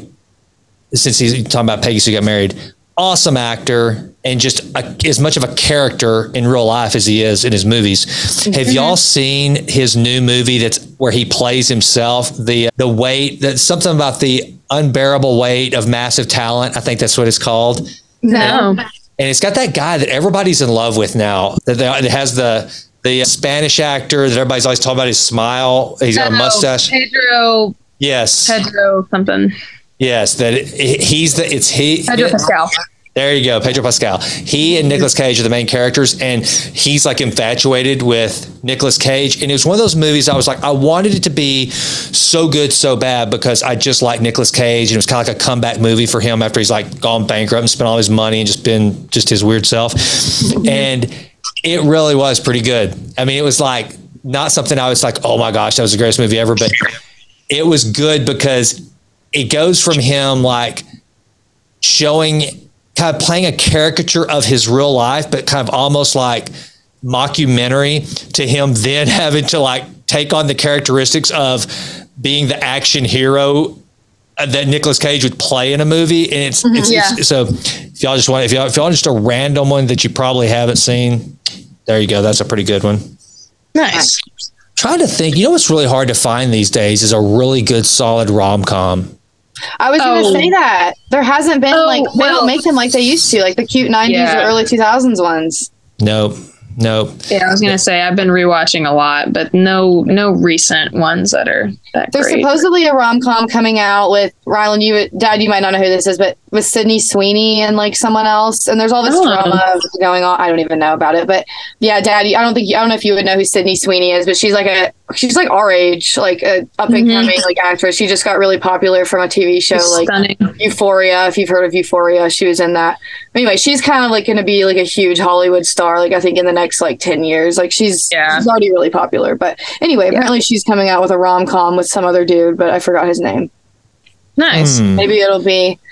since he's talking about Peggy Sue got married, awesome actor and just a, as much of a character in real life as he is in his movies. Have y'all mm-hmm. seen his new movie that's where he plays himself? The the weight that something about the unbearable weight of massive talent. I think that's what it's called. No. And it's got that guy that everybody's in love with now. That that has the the Spanish actor that everybody's always talking about his smile. He's got a oh, mustache. Pedro Yes, Pedro something. Yes. That it, he's the it's he. Pedro it- Pascal. there you go, Pedro Pascal. He and mm-hmm. Nicolas Cage are the main characters, and he's like infatuated with Nicolas Cage. And it was one of those movies I was like, I wanted it to be so good, so bad because I just like Nicolas Cage, and it was kind of like a comeback movie for him after he's like gone bankrupt and spent all his money and just been just his weird self. Mm-hmm. and it really was pretty good. I mean, it was like not something I was like, oh my gosh, that was the greatest movie ever, but it was good because it goes from him like showing kind of playing a caricature of his real life, but kind of almost like mockumentary to him then [LAUGHS] having to like take on the characteristics of being the action hero uh, that Nicolas Cage would play in a movie. And it's, it's, Yeah. it's so if y'all just want, if y'all, if y'all just a random one that you probably haven't seen, there you go. That's a pretty good one. Nice. Trying to think, you know what's really hard to find these days is a really good solid rom com. I was Oh. gonna say oh. that there hasn't been Oh, like they well- don't make them like they used to, like the cute '90s Yeah. or early 2000s ones. Nope. Nope. Yeah, I was gonna say I've been rewatching a lot, but no no recent ones that are that There's great. supposedly a rom com coming out with Rylan. You, Dad, you might not know who this is, but with Sydney Sweeney and like someone else, and there's all this Oh. drama going on. I don't even know about it, but yeah, Dad, I don't think I don't know if you would know who Sydney Sweeney is, but she's like a she's like our age, like a up and coming like actress. She just got really popular from a TV show like Stunning. Euphoria. If you've heard of Euphoria, she was in that. Anyway, she's kind of like going to be like a huge Hollywood star. Like I think in the next like ten years, like she's Yeah. she's already really popular. But anyway, apparently she's coming out with a rom com with some other dude, but I forgot his name. Nice. Hmm. Maybe it'll be the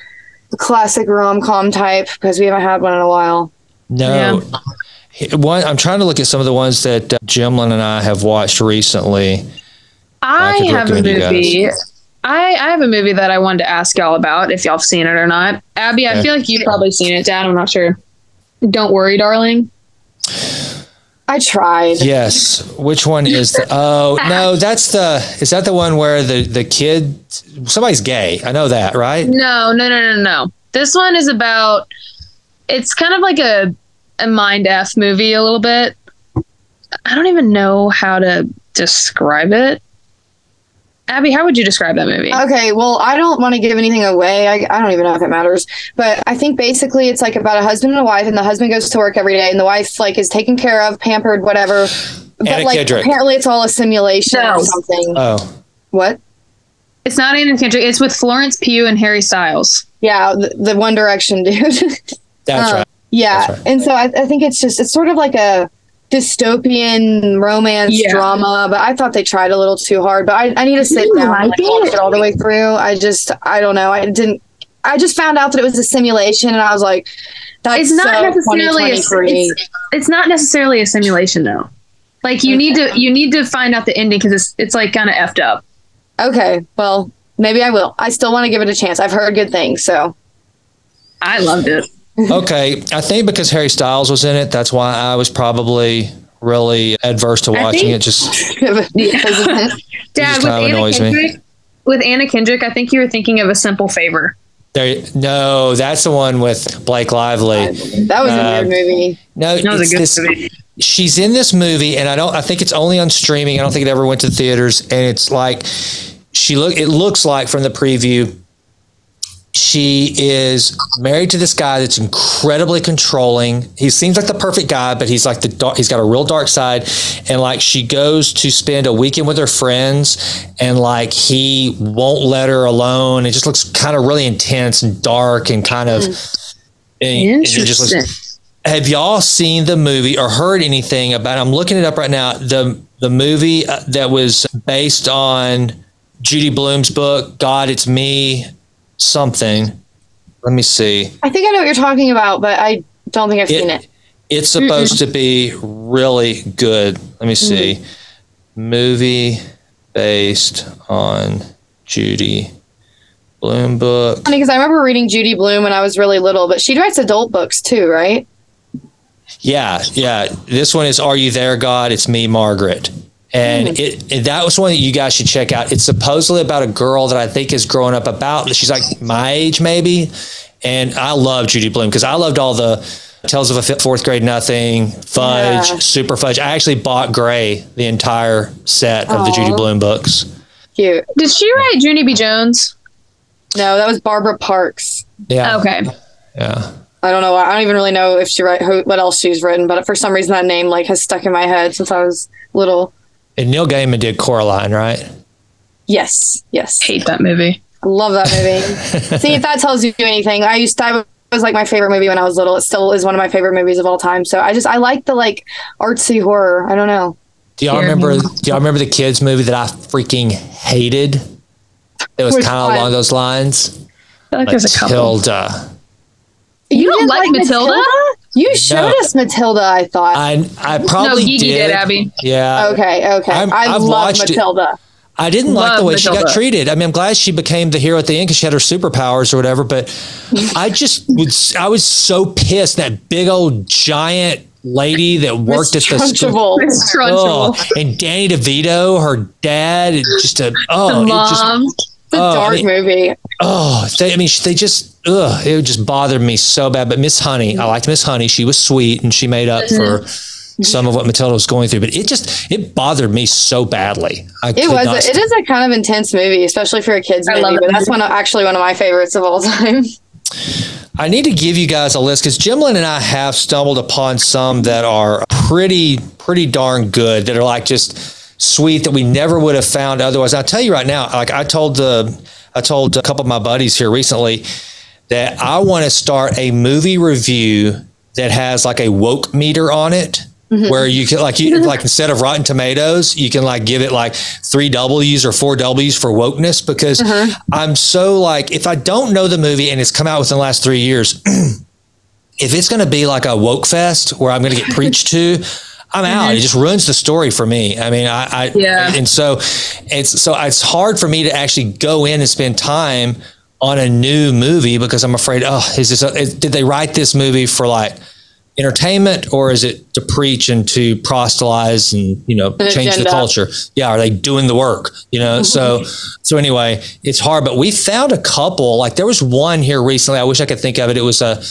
classic rom com type because we haven't had one in a while. No. One, I'm trying to look at some of the ones that uh, Jimlin and I have watched recently. I I, have a recommend you guys. movie. I, I have a movie that I wanted to ask y'all about if y'all have seen it or not. Abby, I Okay. feel like you've probably seen it. Dad, I'm not sure. Don't worry, darling. I tried. Yes. Which one is the? Oh [LAUGHS] no, that's the. Is that the one where the the kid? Somebody's gay. I know that, right? No, no, no, no, no. This one is about. It's kind of like a a mind f movie a little bit. I don't even know how to describe it. Abby, how would you describe that movie? Okay, well, I don't want to give anything away. I, I don't even know if it matters, but I think basically it's like about a husband and a wife, and the husband goes to work every day, and the wife like is taken care of, pampered, whatever. But Anna like Kendrick. apparently it's all a simulation No. or something. Oh, what? it's not Anna Kendrick. It's with Florence Pugh and Harry Styles. Yeah, the, the One Direction dude. [LAUGHS] that's Uh, right. yeah, That's right. and so I, I think it's just it's sort of like a dystopian romance Yeah. drama, but I thought they tried a little too hard. But I, I need to sit You down and like like, watch it? all the way through. I just I don't know. I didn't. I just found out that it was a simulation, and I was like, "That's It's not so necessarily a, 2023. it's, it's not necessarily a simulation though. Like you need to you need to find out the ending because it's it's like kind of effed up. Okay, well, maybe I will. I still want to give it a chance. I've heard good things, so I loved it. Okay, I think because Harry Styles was in it, that's why I was probably really adverse to watching think- it. Just [LAUGHS] Dad, just with Anna annoys me. Kendrick, with Anna Kendrick, I think you were thinking of a simple favor. there. No, that's the one with Blake Lively. that was Uh, a weird movie. No, That was it's a good this- movie. she's in this movie and I don't I think it's only on streaming. I don't think it ever went to theaters and it's like she look it looks like from the preview she is married to this guy that's incredibly controlling. He seems like the perfect guy, but he's like the dark, he's got a real dark side and like she goes to spend a weekend with her friends and like he won't let her alone. It just looks kind of really intense and dark and kind of and just looks Interesting. have y'all seen the movie or heard anything about i'm looking it up right now the the movie uh, that was based on judy blume's book god it's me something let me see I think I know what you're talking about, but I don't think I've seen it. it's supposed to be really good let me see mm-hmm. movie based on judy blume book Funny because I remember reading Judy Blume when I was really little, but she writes adult books too, right? Yeah, yeah. This one is "Are You There, God?" It's me, Margaret, and hmm. it, it that was one that you guys should check out. It's supposedly about a girl that I think is growing up about. She's like my age, maybe, and I love Judy Blume because I loved all the Tales of a Fourth Grade Nothing, Fudge, Yeah. Super Fudge. I actually bought Gray, the entire set of the Judy Blume books. Cute. Did she write Junie B. Jones? No, that was Barbara Parks. Yeah, Okay. yeah. I don't know. I don't even really know if she write who, what else she's written, but for some reason that name like has stuck in my head since I was little. And Neil Gaiman did Coraline, right? Yes, yes, Hate that movie. Love that movie. [LAUGHS] See if that tells you anything. I used to. I was like my favorite movie when I was little. It still is one of my favorite movies of all time. So I just I like the like artsy horror. I don't know. Do y'all Here. remember? Do y'all remember the kids movie that I freaking hated? It was kind of along those lines. I feel like there's a couple. Matilda. You don't didn't like Matilda? You showed No. us Matilda. I thought. I I probably Gigi did, Abby. Yeah. okay, okay. I'm- I I've love watched it. Matilda. I didn't like the Love way she got treated. I mean, I'm glad she became the hero at the end because she had her superpowers or whatever. But [LAUGHS] I just was I was so pissed that big old giant lady that worked at the school. It's Oh, and Danny DeVito, her dad, it just a oh, the it just mom. It's a Oh, dark it- movie. Oh, they, I mean, they just, ugh, it just bothered me so bad. But Miss Honey, I liked Miss Honey. She was sweet and she made up mm-hmm. for some of what Matilda was going through. But it just, it bothered me so badly. I It was. not A, it is a kind of intense movie, especially for a kids I movie. love But it. that's one of, actually one of my favorites of all time. [LAUGHS] I need to give you guys a list because Jimlin and I have stumbled upon some that are pretty, pretty darn good that are like just sweet that we never would have found otherwise. I'll tell you right now, like I told the, I told a couple of my buddies here recently that I want to start a movie review that has like a woke meter on it. Mm-hmm. Where you can like you mm-hmm. like instead of Rotten Tomatoes, you can like give it like three W's or four W's for wokeness because uh-huh. I'm so like if I don't know the movie and it's come out within the last three years, [CLEARS THROAT] if it's going to be like a woke fest where I'm going to get preached to, I'm out. Mm-hmm. It just ruins the story for me. I mean, I, I Yeah. and so it's so it's hard for me to actually go in and spend time on a new movie because I'm afraid, oh, is this? A, is, did they write this movie for like entertainment or is it to preach and to proselytize and you know An change the culture? Yeah, are they doing the work? You know, so mm-hmm. so anyway, it's hard. But we found a couple. Like there was one here recently. I wish I could think of it. It was a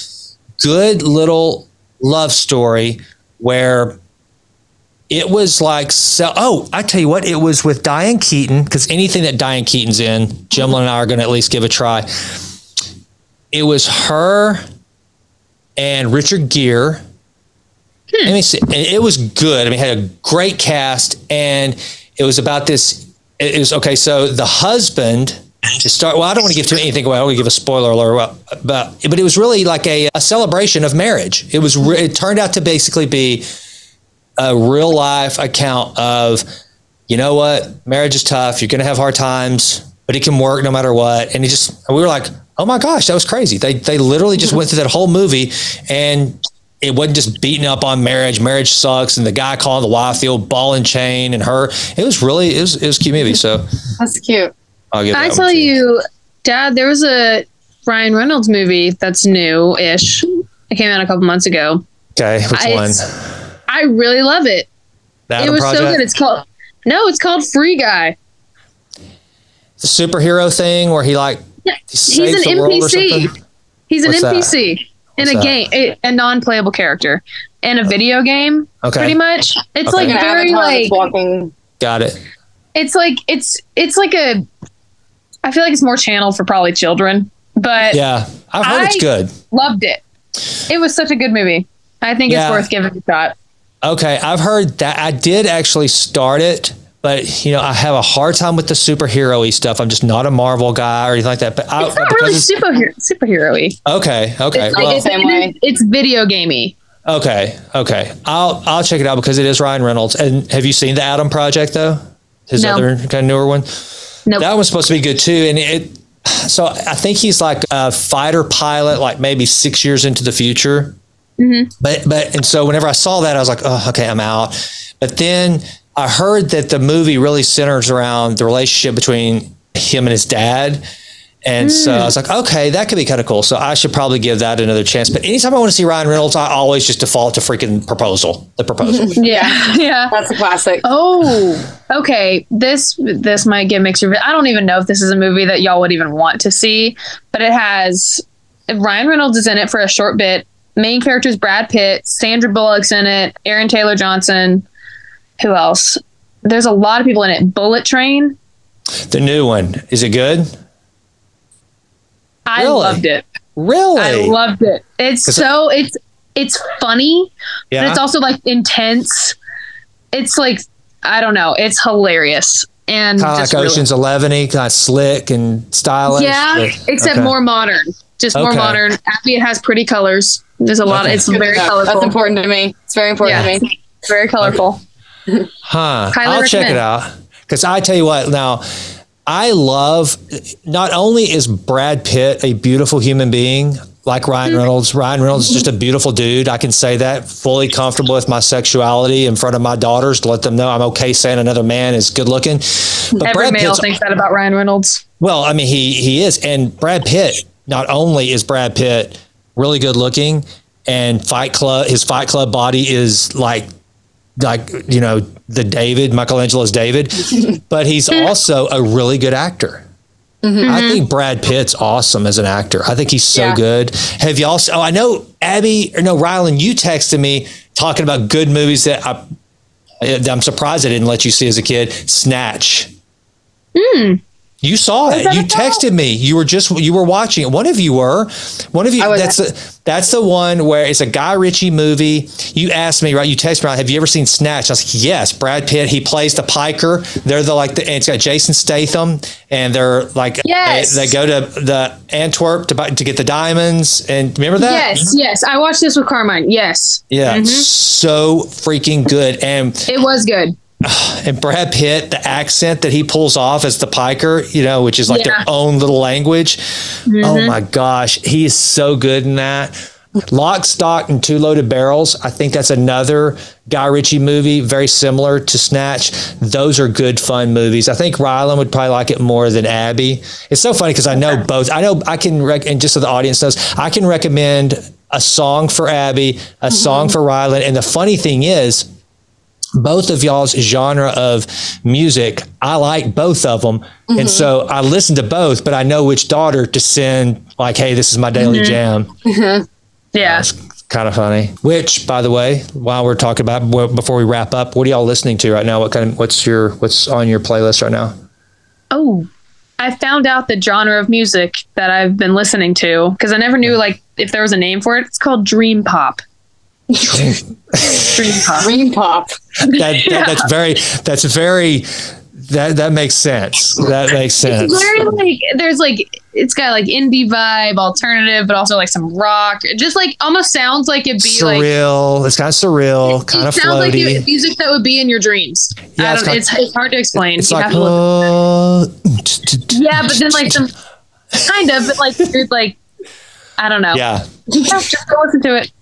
good little love story where it was like so. Oh, I tell you what, it was with Diane Keaton because anything that Diane Keaton's in, Jimlin and I are going to at least give a try. It was her and Richard Gere. Hmm. Let me see. And It was good. I mean, it had a great cast, and it was about this. It was okay. So the husband to start. Well, I don't want to give too anything away. I don't want to give a spoiler alert, well, but but it was really like a, a celebration of marriage. It was. It turned out to basically be a real life account of, you know what, marriage is tough. You're going to have hard times, but it can work no matter what. And he just, we were like, oh my gosh, that was crazy. They they literally just went through that whole movie, and it wasn't just beating up on marriage. Marriage sucks, and the guy calling the wife the old ball and chain, and her. It was really it was it was a cute movie. So [LAUGHS] That's cute. I'll give. I tell you, Dad, there was a Ryan Reynolds movie that's new-ish. It came out a couple months ago. Okay, which I- one? I really love it. The it Adam was so good. It's called no, it's called Free Guy. the superhero thing where he like Yeah, he He's an the world or NPC. something? He's an What's that? NPC in What's a game, a, a non-playable character in a video game. Okay. Pretty much, it's Okay. like An very like walking. Got it. it's like it's it's like a. I feel like it's more channeled for probably children, but Yeah, I've heard it's good. loved it. It was such a good movie. I think Yeah. it's worth giving a shot. Okay, I've heard that. I did actually start it, but you know, I have a hard time with the superhero-y stuff. I'm just not a Marvel guy or anything like that. But I, It's not because really it's- superhero superhero-y. okay, okay, It's, well, like, it's, Same way. it's video gamey. okay, okay. I'll I'll check it out because it is Ryan Reynolds. And have you seen the Adam Project though? His No. other kind of newer one. Nope. That one's supposed to be good too, and it. So I think he's like a fighter pilot, like maybe six years into the future. Mm-hmm. But but and so whenever I saw that, I was like, oh, okay, I'm out. But then I heard that the movie really centers around the relationship between him and his dad. And so I was like, okay, that could be kind of cool. So I should probably give that another chance. But anytime I want to see Ryan Reynolds, I always just default to freaking proposal, the proposal. [LAUGHS] Yeah, [LAUGHS] yeah. [LAUGHS] That's a classic. Oh, okay. This this might get mixed. reviews. I don't even know if this is a movie that y'all would even want to see, but it has Ryan Reynolds is in it for a short bit. Main characters Brad Pitt, Sandra Bullock's in it, Aaron Taylor Johnson. Who else? There's a lot of people in it. Bullet Train. the new one, is it good? I Really? loved it. Really? I loved it. It's so it's it's funny, yeah. but it's also like intense. It's like I don't know. It's hilarious and kind of like really- Ocean's Eleven kind of slick and stylish. Yeah, but- except okay. more modern. Just more Okay. modern. Abby, it has pretty colors. There's a lot. Okay. It's very That's colorful. important to me. It's very important Yeah. to me. It's very colorful. [LAUGHS] Huh. Highly I'll check it out. Because I tell you what, now, I love, not only is Brad Pitt a beautiful human being like Ryan Mm-hmm. Reynolds, Ryan Reynolds is just a beautiful dude. I can say that fully comfortable with my sexuality in front of my daughters to let them know I'm okay saying another man is good looking. But Every Brad male Pitt's thinks that about Ryan Reynolds. well, I mean, he he is, and Brad Pitt. Not only is Brad Pitt really good looking, and Fight Club, his Fight Club body is like, like you know, the David Michelangelo's David, [LAUGHS] but he's also a really good actor. Mm-hmm. I mm-hmm. think Brad Pitt's awesome as an actor. I think he's so Yeah. good. Have y'all? Oh, I know Abby or no, Rylan. You texted me talking about good movies that I. I'm surprised I didn't let you see as a kid. Snatch. Hmm. You saw it. You texted me. You were just you were watching it. One of you were. One of you. Oh, that's the that's the one where it's a Guy Ritchie movie. You asked me right. You texted me. Have you ever seen Snatch? I was like, yes. Brad Pitt. He plays the piker. They're the like the. And it's got Jason Statham, and they're like Yes. they, they go to the Antwerp to buy, to get the diamonds. And remember that? Yes, mm-hmm. yes. I watched this with Carmine. Yes, Yeah. Mm-hmm. So freaking good. And it was good. [SIGHS] and Brad Pitt, the accent that he pulls off as the piker, you know, which is like Yeah. their own little language. Oh mm-hmm. my gosh, he is so good in that. Lock, Stock, and Two Loaded Barrels. I think that's another Guy Ritchie movie, very similar to Snatch. Those are good, fun movies. I think Rylan would probably like it more than Abby. It's so funny because I know both. I know I can, rec- and just so the audience knows, I can recommend a song for Abby, a song mm-hmm. for Rylan. And the funny thing is, both of y'all's genre of music, I like both of them. And mm-hmm. so I listen to both, but I know which daughter to send, like, hey, this is my daily mm-hmm. jam. Mm-hmm. Yeah, It's kind of funny. Which, by the way, while we're talking about before we wrap up, what are y'all listening to right now? What kind of what's your what's on your playlist right now? Oh, I found out the genre of music that I've been listening to because I never knew mm. like if there was a name for it. It's called dream pop. Dream pop. Dream pop. That, that [LAUGHS] that's very that's very that that makes sense. That makes sense. It's very like there's like it's got like indie vibe, alternative, but also like some rock. It just like almost sounds like it'd be like surreal. it's kind of surreal, kind it of sounds like it- music that would be in your dreams. Yeah, it's don't, it's, it's hard to explain. it's You like have to uh, yeah, but then like some kind of, but like you're like I don't know. yeah. Yeah, just go listen to it.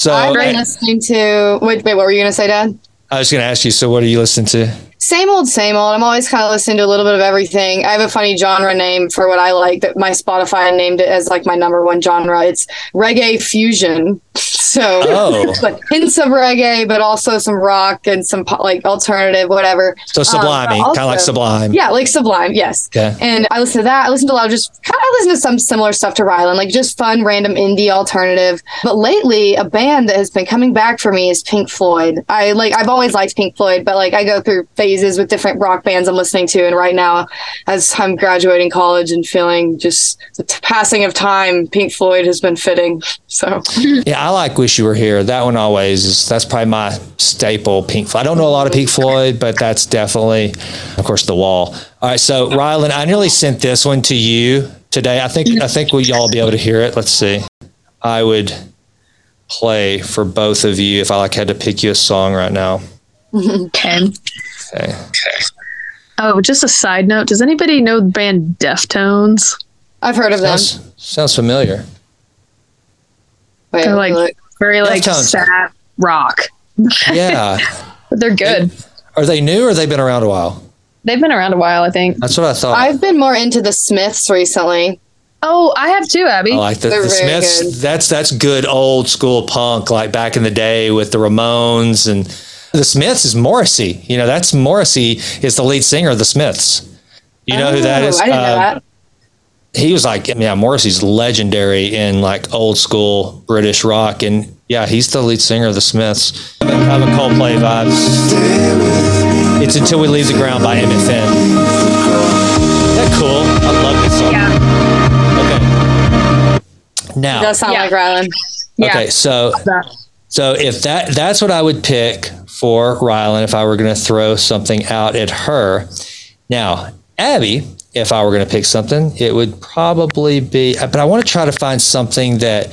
So I've been I, listening to. Wait, wait, what were you gonna say, Dad? I was going to ask you. So what are you listening to? Same old, same old. I'm always kind of listening to a little bit of everything. I have a funny genre name for what I like that my Spotify named it as like my number one genre. It's reggae fusion. So Oh. [LAUGHS] like hints of reggae, but also some rock and some like alternative, whatever. So Um, Sublime, but kind of like Sublime. Yeah, like Sublime, yes. Okay. And I listen to that. I listen to a lot of just kind of listen to some similar stuff to Rylan, like just fun, random indie alternative. But lately, a band that has been coming back for me is Pink Floyd. I like I've always liked Pink Floyd, but like I go through phases with different rock bands I'm listening to. And right now, as I'm graduating college and feeling just the t- passing of time, Pink Floyd has been fitting. So Yeah, I like Wish You Were Here. That one always is. That's probably my staple Pink Floyd. I don't know a lot of Pink Floyd, but that's definitely, of course, The Wall. All right, so Rylan, I nearly sent this one to you today. I think I think we y'all be able to hear it. Let's see. I would play for both of you if I like had to pick you a song right now. [LAUGHS] Okay. Okay. Oh, just a side note. Does anybody know the band Deftones? I've heard of them. Sounds, sounds familiar. Wait, They're like look. very like Deftones. sad rock, [LAUGHS] Yeah. but they're good. Are they new or they've been around a while? They've been around a while, I think. That's what I thought. I've been more into the Smiths recently. Oh, I have too, Abby. I like the, the Smiths. good. That's that's good old school punk, like back in the day with the Ramones and the Smiths is Morrissey. You know, that's Morrissey is the lead singer of the Smiths. You know who that Oh. I didn't know Uh, that. He was like, yeah, Morrissey's legendary in like old school British rock, and yeah, he's the lead singer of the Smiths. Kind of a Coldplay vibes. It's until we leave the ground by MFN. Isn't that cool? I love this song. yeah. Okay. Now, Does sound Yeah. like Rylan. Yeah. Okay, so so if that that's what I would pick for Rylan if I were going to throw something out at her. Now, Abby, if I were going to pick something, it would probably be but I want to try to find something that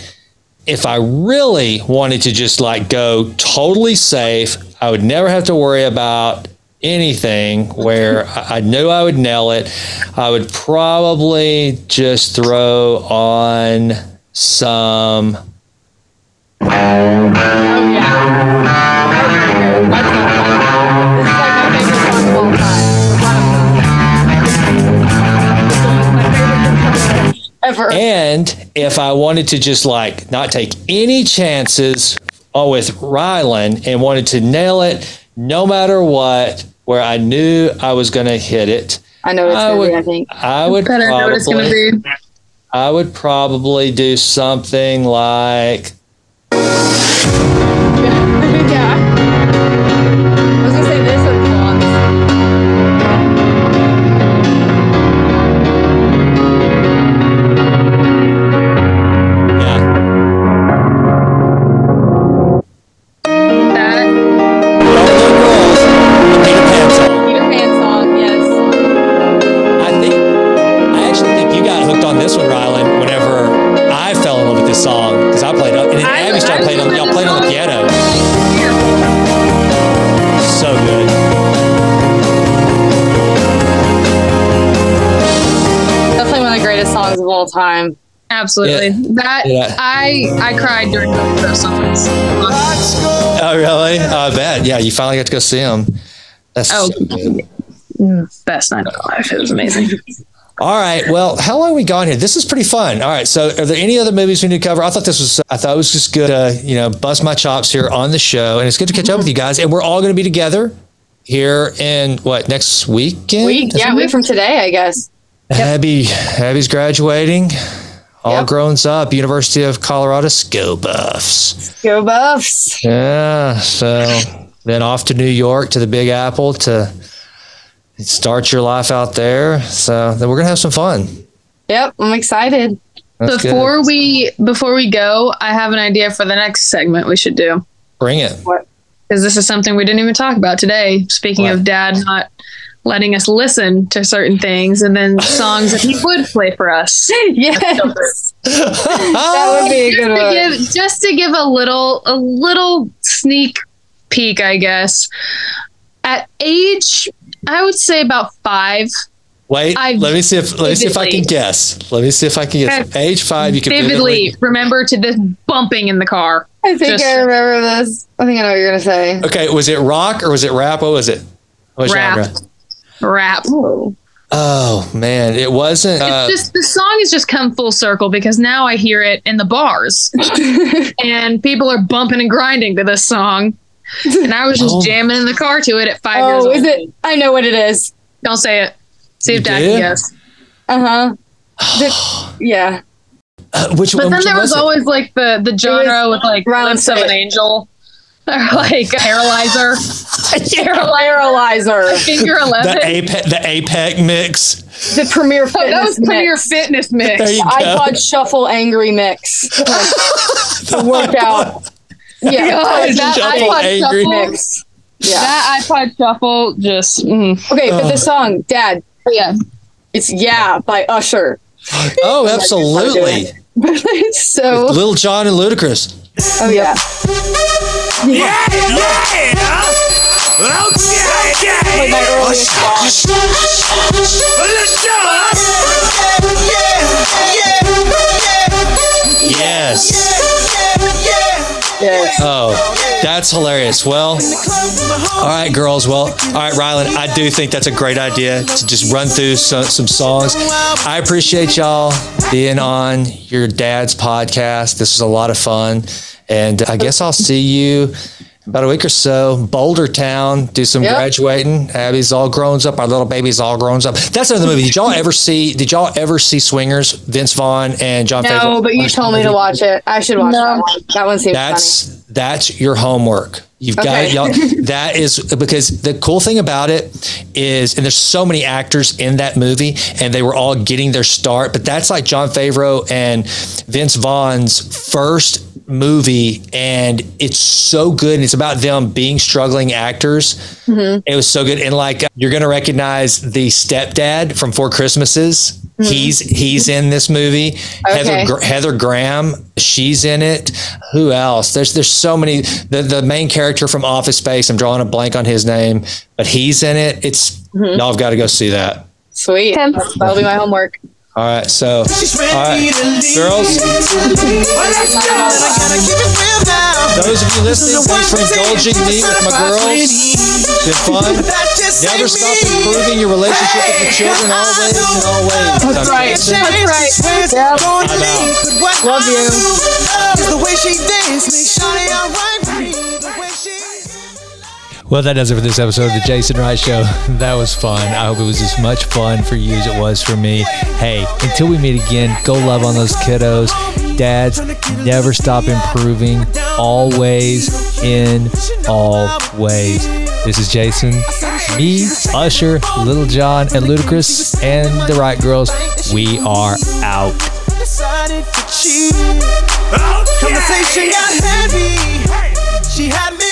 if I really wanted to just like go totally safe, I would never have to worry about anything where [LAUGHS] I I knew I would nail it. I would probably just throw on some Oh yeah. Ever. And if I wanted to just like not take any chances with Rylan and wanted to nail it no matter what, where I knew I was going to hit it, I know it's I gonna would, be, I think. I would Better know what it's gonna probably, be. I would probably do something like greatest all time. absolutely. That Yeah. I I cried during both of those songs. Oh, really? Oh, I bet. Yeah, you finally got to go see him. That's Oh. so. Best night of my life. It was amazing. All right. Well, how long have we gone here? This is pretty fun. All right. So, are there any other movies we need to cover? I thought this was. I thought it was just good. to, you know, bust my chops here on the show, and it's good to catch up with you guys. And we're all going to be together here in what next weekend? Week, yeah, it? week from today, I guess. Abby, Abby's graduating All Yep. grown up, University of Colorado Sko Buffs. Go Buffs. Yeah. So then off to New York to the Big Apple to start your life out there. So then we're gonna have some fun. Yep, I'm excited. That's good. Before we before we go, I have an idea for the next segment we should do. Bring it. because this is something we didn't even talk about today. Speaking What? of dad not letting us listen to certain things and then songs that he [LAUGHS] would play for us. Yes. that would be a good to one. give, just to give a little a little sneak peek, I guess. At age, I would say about five. Wait, I let me see if let me see if I can guess. Let me see if I can guess. Age five, you can Vividly remember to this bumping in the car. I think Just- I remember this. I think I know what you're gonna say. Okay, was it rock or was it rap? What was it? What Rap. genre? Rap. Oh man, it wasn't. Uh, It's just the song has just come full circle because now I hear it in the bars, [LAUGHS] and people are bumping and grinding to this song. And I was just Oh. jamming in the car to it at five years Oh, old. is it? I know what it is. Don't say it. See You if Dad can guess. Uh huh. yeah. uh, which But one? then which there one was always like the the genre with like Round Lips of an Angel, [LAUGHS] or like [LAUGHS] Paralyzer, Paralyzer. [LAUGHS] Finger Eleven. the APEC, the APEC mix. The premier Oh, fitness that was Premier mix. Fitness There Mix. you go. iPod Shuffle Angry Mix. the workout. Yeah. God, that Shuffle iPod Angry Shuffle, mix. Yeah. that iPod Shuffle, just mm. Okay, but the song, Dad, yeah. it's Yeah by Usher. Oh, absolutely. it's so. Lil Jon and Ludacris. Oh, yeah. Like my earliest song. Yes. Yes. Oh, that's hilarious. Well, all right, girls. Well, all right, Rylan, I do think that's a great idea to just run through some, some songs. I appreciate y'all being on your dad's podcast. This was a lot of fun. And I guess I'll see you about a week or so. Boulder Town, do some Yep. graduating. Abby's all grown up. Our little baby's all grown up. That's another movie. Did y'all ever see? Did y'all ever see Swingers? Vince Vaughn and Jon. No, Favreau? but you told me to watch it. I should watch that one. That one seems That's funny. that's your homework. You've got Okay. y'all. [LAUGHS] That is because the cool thing about it is, and there's so many actors in that movie, and they were all getting their start. But that's like Jon Favreau and Vince Vaughn's first movie, and it's so good. And it's about them being struggling actors. Mm-hmm. It was so good, and like you're gonna recognize the stepdad from Four Christmases. He's he's in this movie. Heather. Okay. Gr- Heather Graham, she's in it. Who else? There's there's so many. The the main character from Office Space. I'm drawing a blank on his name, but he's in it. It's Mm-hmm. y'all have got to go see that. Sweet. That'll be my homework. All right, so all right, girls. Those of you listening, thanks for indulging me with my girls. It's been fun. Never stop improving your relationship with your children always and always. That's right. That's right. Yep. I'm out. Love you. Well, that does it for this episode of the Jason Wright Show. [LAUGHS] That was fun. I hope it was as much fun for you as it was for me. Hey, until we meet again, go love on those kiddos. Dads, never stop improving. Always in all ways. This is Jason, me, Usher, Lil Jon, and Ludacris, and the Wright Girls. We are out. Conversation got heavy. She had me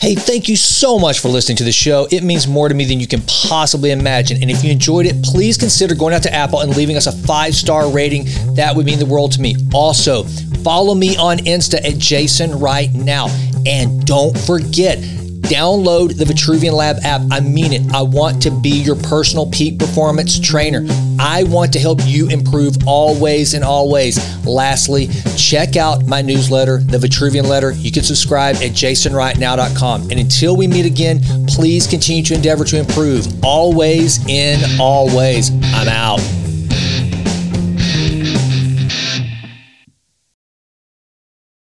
Hey, thank you so much for listening to the show. It means more to me than you can possibly imagine. And if you enjoyed it, please consider going out to Apple and leaving us a five star rating. That would mean the world to me. Also, follow me on Insta at Jason Right Now. And don't forget, download the Vitruvian Lab app. I mean it. I want to be your personal peak performance trainer. I want to help you improve always and always. Lastly, check out my newsletter, the Vitruvian Letter. You can subscribe at jasonrightnow.com. And until we meet again, please continue to endeavor to improve always in all ways. I'm out.